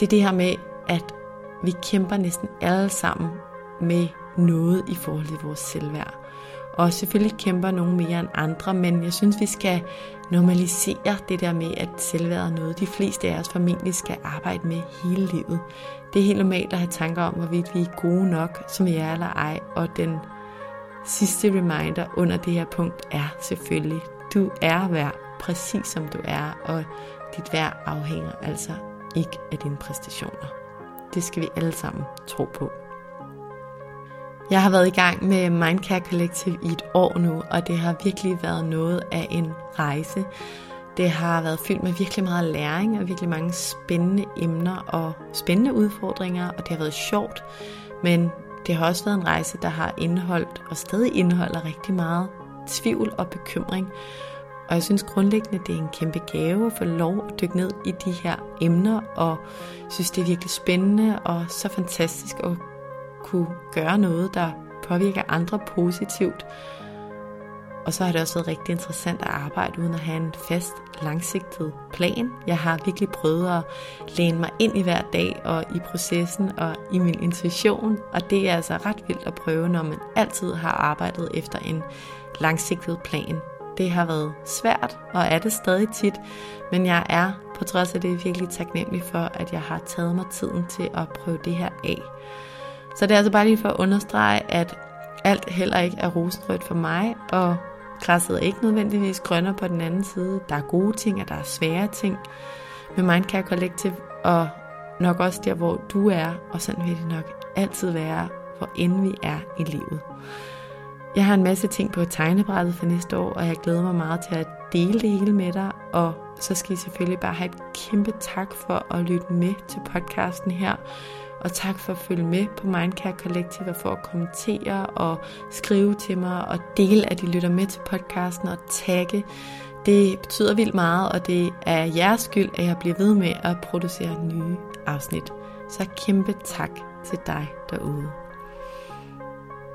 S2: det er det her med, at vi kæmper næsten alle sammen med noget i forhold til vores selvværd. Og selvfølgelig kæmper nogen mere end andre, men jeg synes, vi skal normalisere det der med, at selvværd er noget, de fleste af os formentlig skal arbejde med hele livet. Det er helt normalt at have tanker om, hvorvidt vi er gode nok, som vi er eller ej, og den sidste reminder under det her punkt er selvfølgelig, du er værd præcis som du er, og dit værd afhænger altså ikke af dine præstationer. Det skal vi alle sammen tro på. Jeg har været i gang med Mindcare Collective i et år nu, og det har virkelig været noget af en rejse. Det har været fyldt med virkelig meget læring og virkelig mange spændende emner og spændende udfordringer, og det har været sjovt. Men det har også været en rejse, der har indeholdt og stadig indeholder rigtig meget tvivl og bekymring. Og jeg synes grundlæggende, det er en kæmpe gave at få lov at dykke ned i de her emner, og synes, det er virkelig spændende og så fantastisk at kunne gøre noget, der påvirker andre positivt. Og så har det også været rigtig interessant at arbejde uden at have en fast, langsigtet plan. Jeg har virkelig prøvet at læne mig ind i hver dag og i processen og i min intuition. Og det er altså ret vildt at prøve, når man altid har arbejdet efter en langsigtet plan. Det har været svært, og er det stadig tit, men jeg er på trods af det virkelig taknemmelig for, at jeg har taget mig tiden til at prøve det her af. Så det er altså bare lige for at understrege, at alt heller ikke er rosenrødt for mig, og græsset er ikke nødvendigvis grønnere på den anden side. Der er gode ting, og der er svære ting med Mindcare Collective, og nok også der, hvor du er, og sådan vil det nok altid være, hvor end vi er i livet. Jeg har en masse ting på tegnebrættet for næste år, og jeg glæder mig meget til at dele det hele med dig, og så skal I selvfølgelig bare have et kæmpe tak for at lytte med til podcasten her. Og tak for at følge med på Mindcare Collective og for at kommentere og skrive til mig og dele, at I lytter med til podcasten og tagge. Det betyder vildt meget, og det er jeres skyld, at jeg bliver ved med at producere nye afsnit. Så kæmpe tak til dig derude.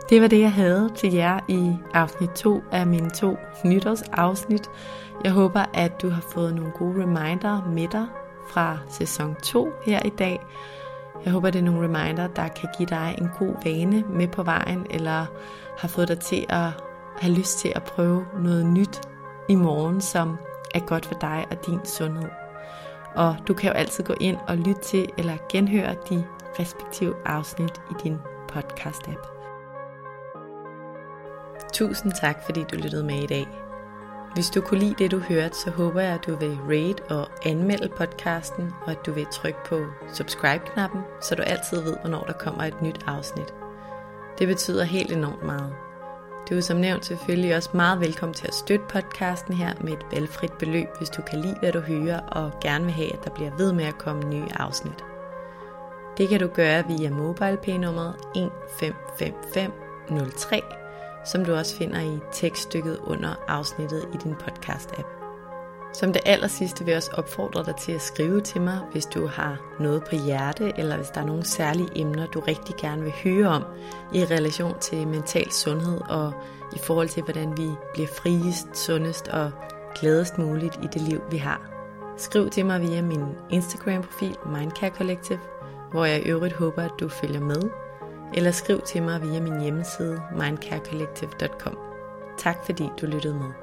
S2: Det var det, jeg havde til jer i afsnit 2 af mine to nytårsafsnit. Jeg håber, at du har fået nogle gode reminder med dig fra sæson 2 her i dag. Jeg håber, det er nogle reminder, der kan give dig en god vane med på vejen, eller har fået dig til at have lyst til at prøve noget nyt i morgen, som er godt for dig og din sundhed. Og du kan jo altid gå ind og lytte til eller genhøre de respektive afsnit i din podcast-app. Tusind tak, fordi du lyttede med i dag. Hvis du kunne lide det, du hørte, så håber jeg, at du vil rate og anmelde podcasten, og at du vil trykke på subscribe-knappen, så du altid ved, hvornår der kommer et nyt afsnit. Det betyder helt enormt meget. Du er som nævnt selvfølgelig også meget velkommen til at støtte podcasten her med et valgfrit beløb, hvis du kan lide, hvad du hører, og gerne vil have, at der bliver ved med at komme nye afsnit. Det kan du gøre via MobilePay-nummeret 155503 som du også finder i tekststykket under afsnittet i din podcast-app. Som det aller sidste vil jeg også opfordre dig til at skrive til mig, hvis du har noget på hjerte, eller hvis der er nogle særlige emner, du rigtig gerne vil høre om i relation til mental sundhed og i forhold til, hvordan vi bliver friest, sundest og gladest muligt i det liv, vi har. Skriv til mig via min Instagram-profil Mindcare Collective, hvor jeg i øvrigt håber, at du følger med eller skriv til mig via min hjemmeside mindcarecollective.com. Tak fordi du lyttede med.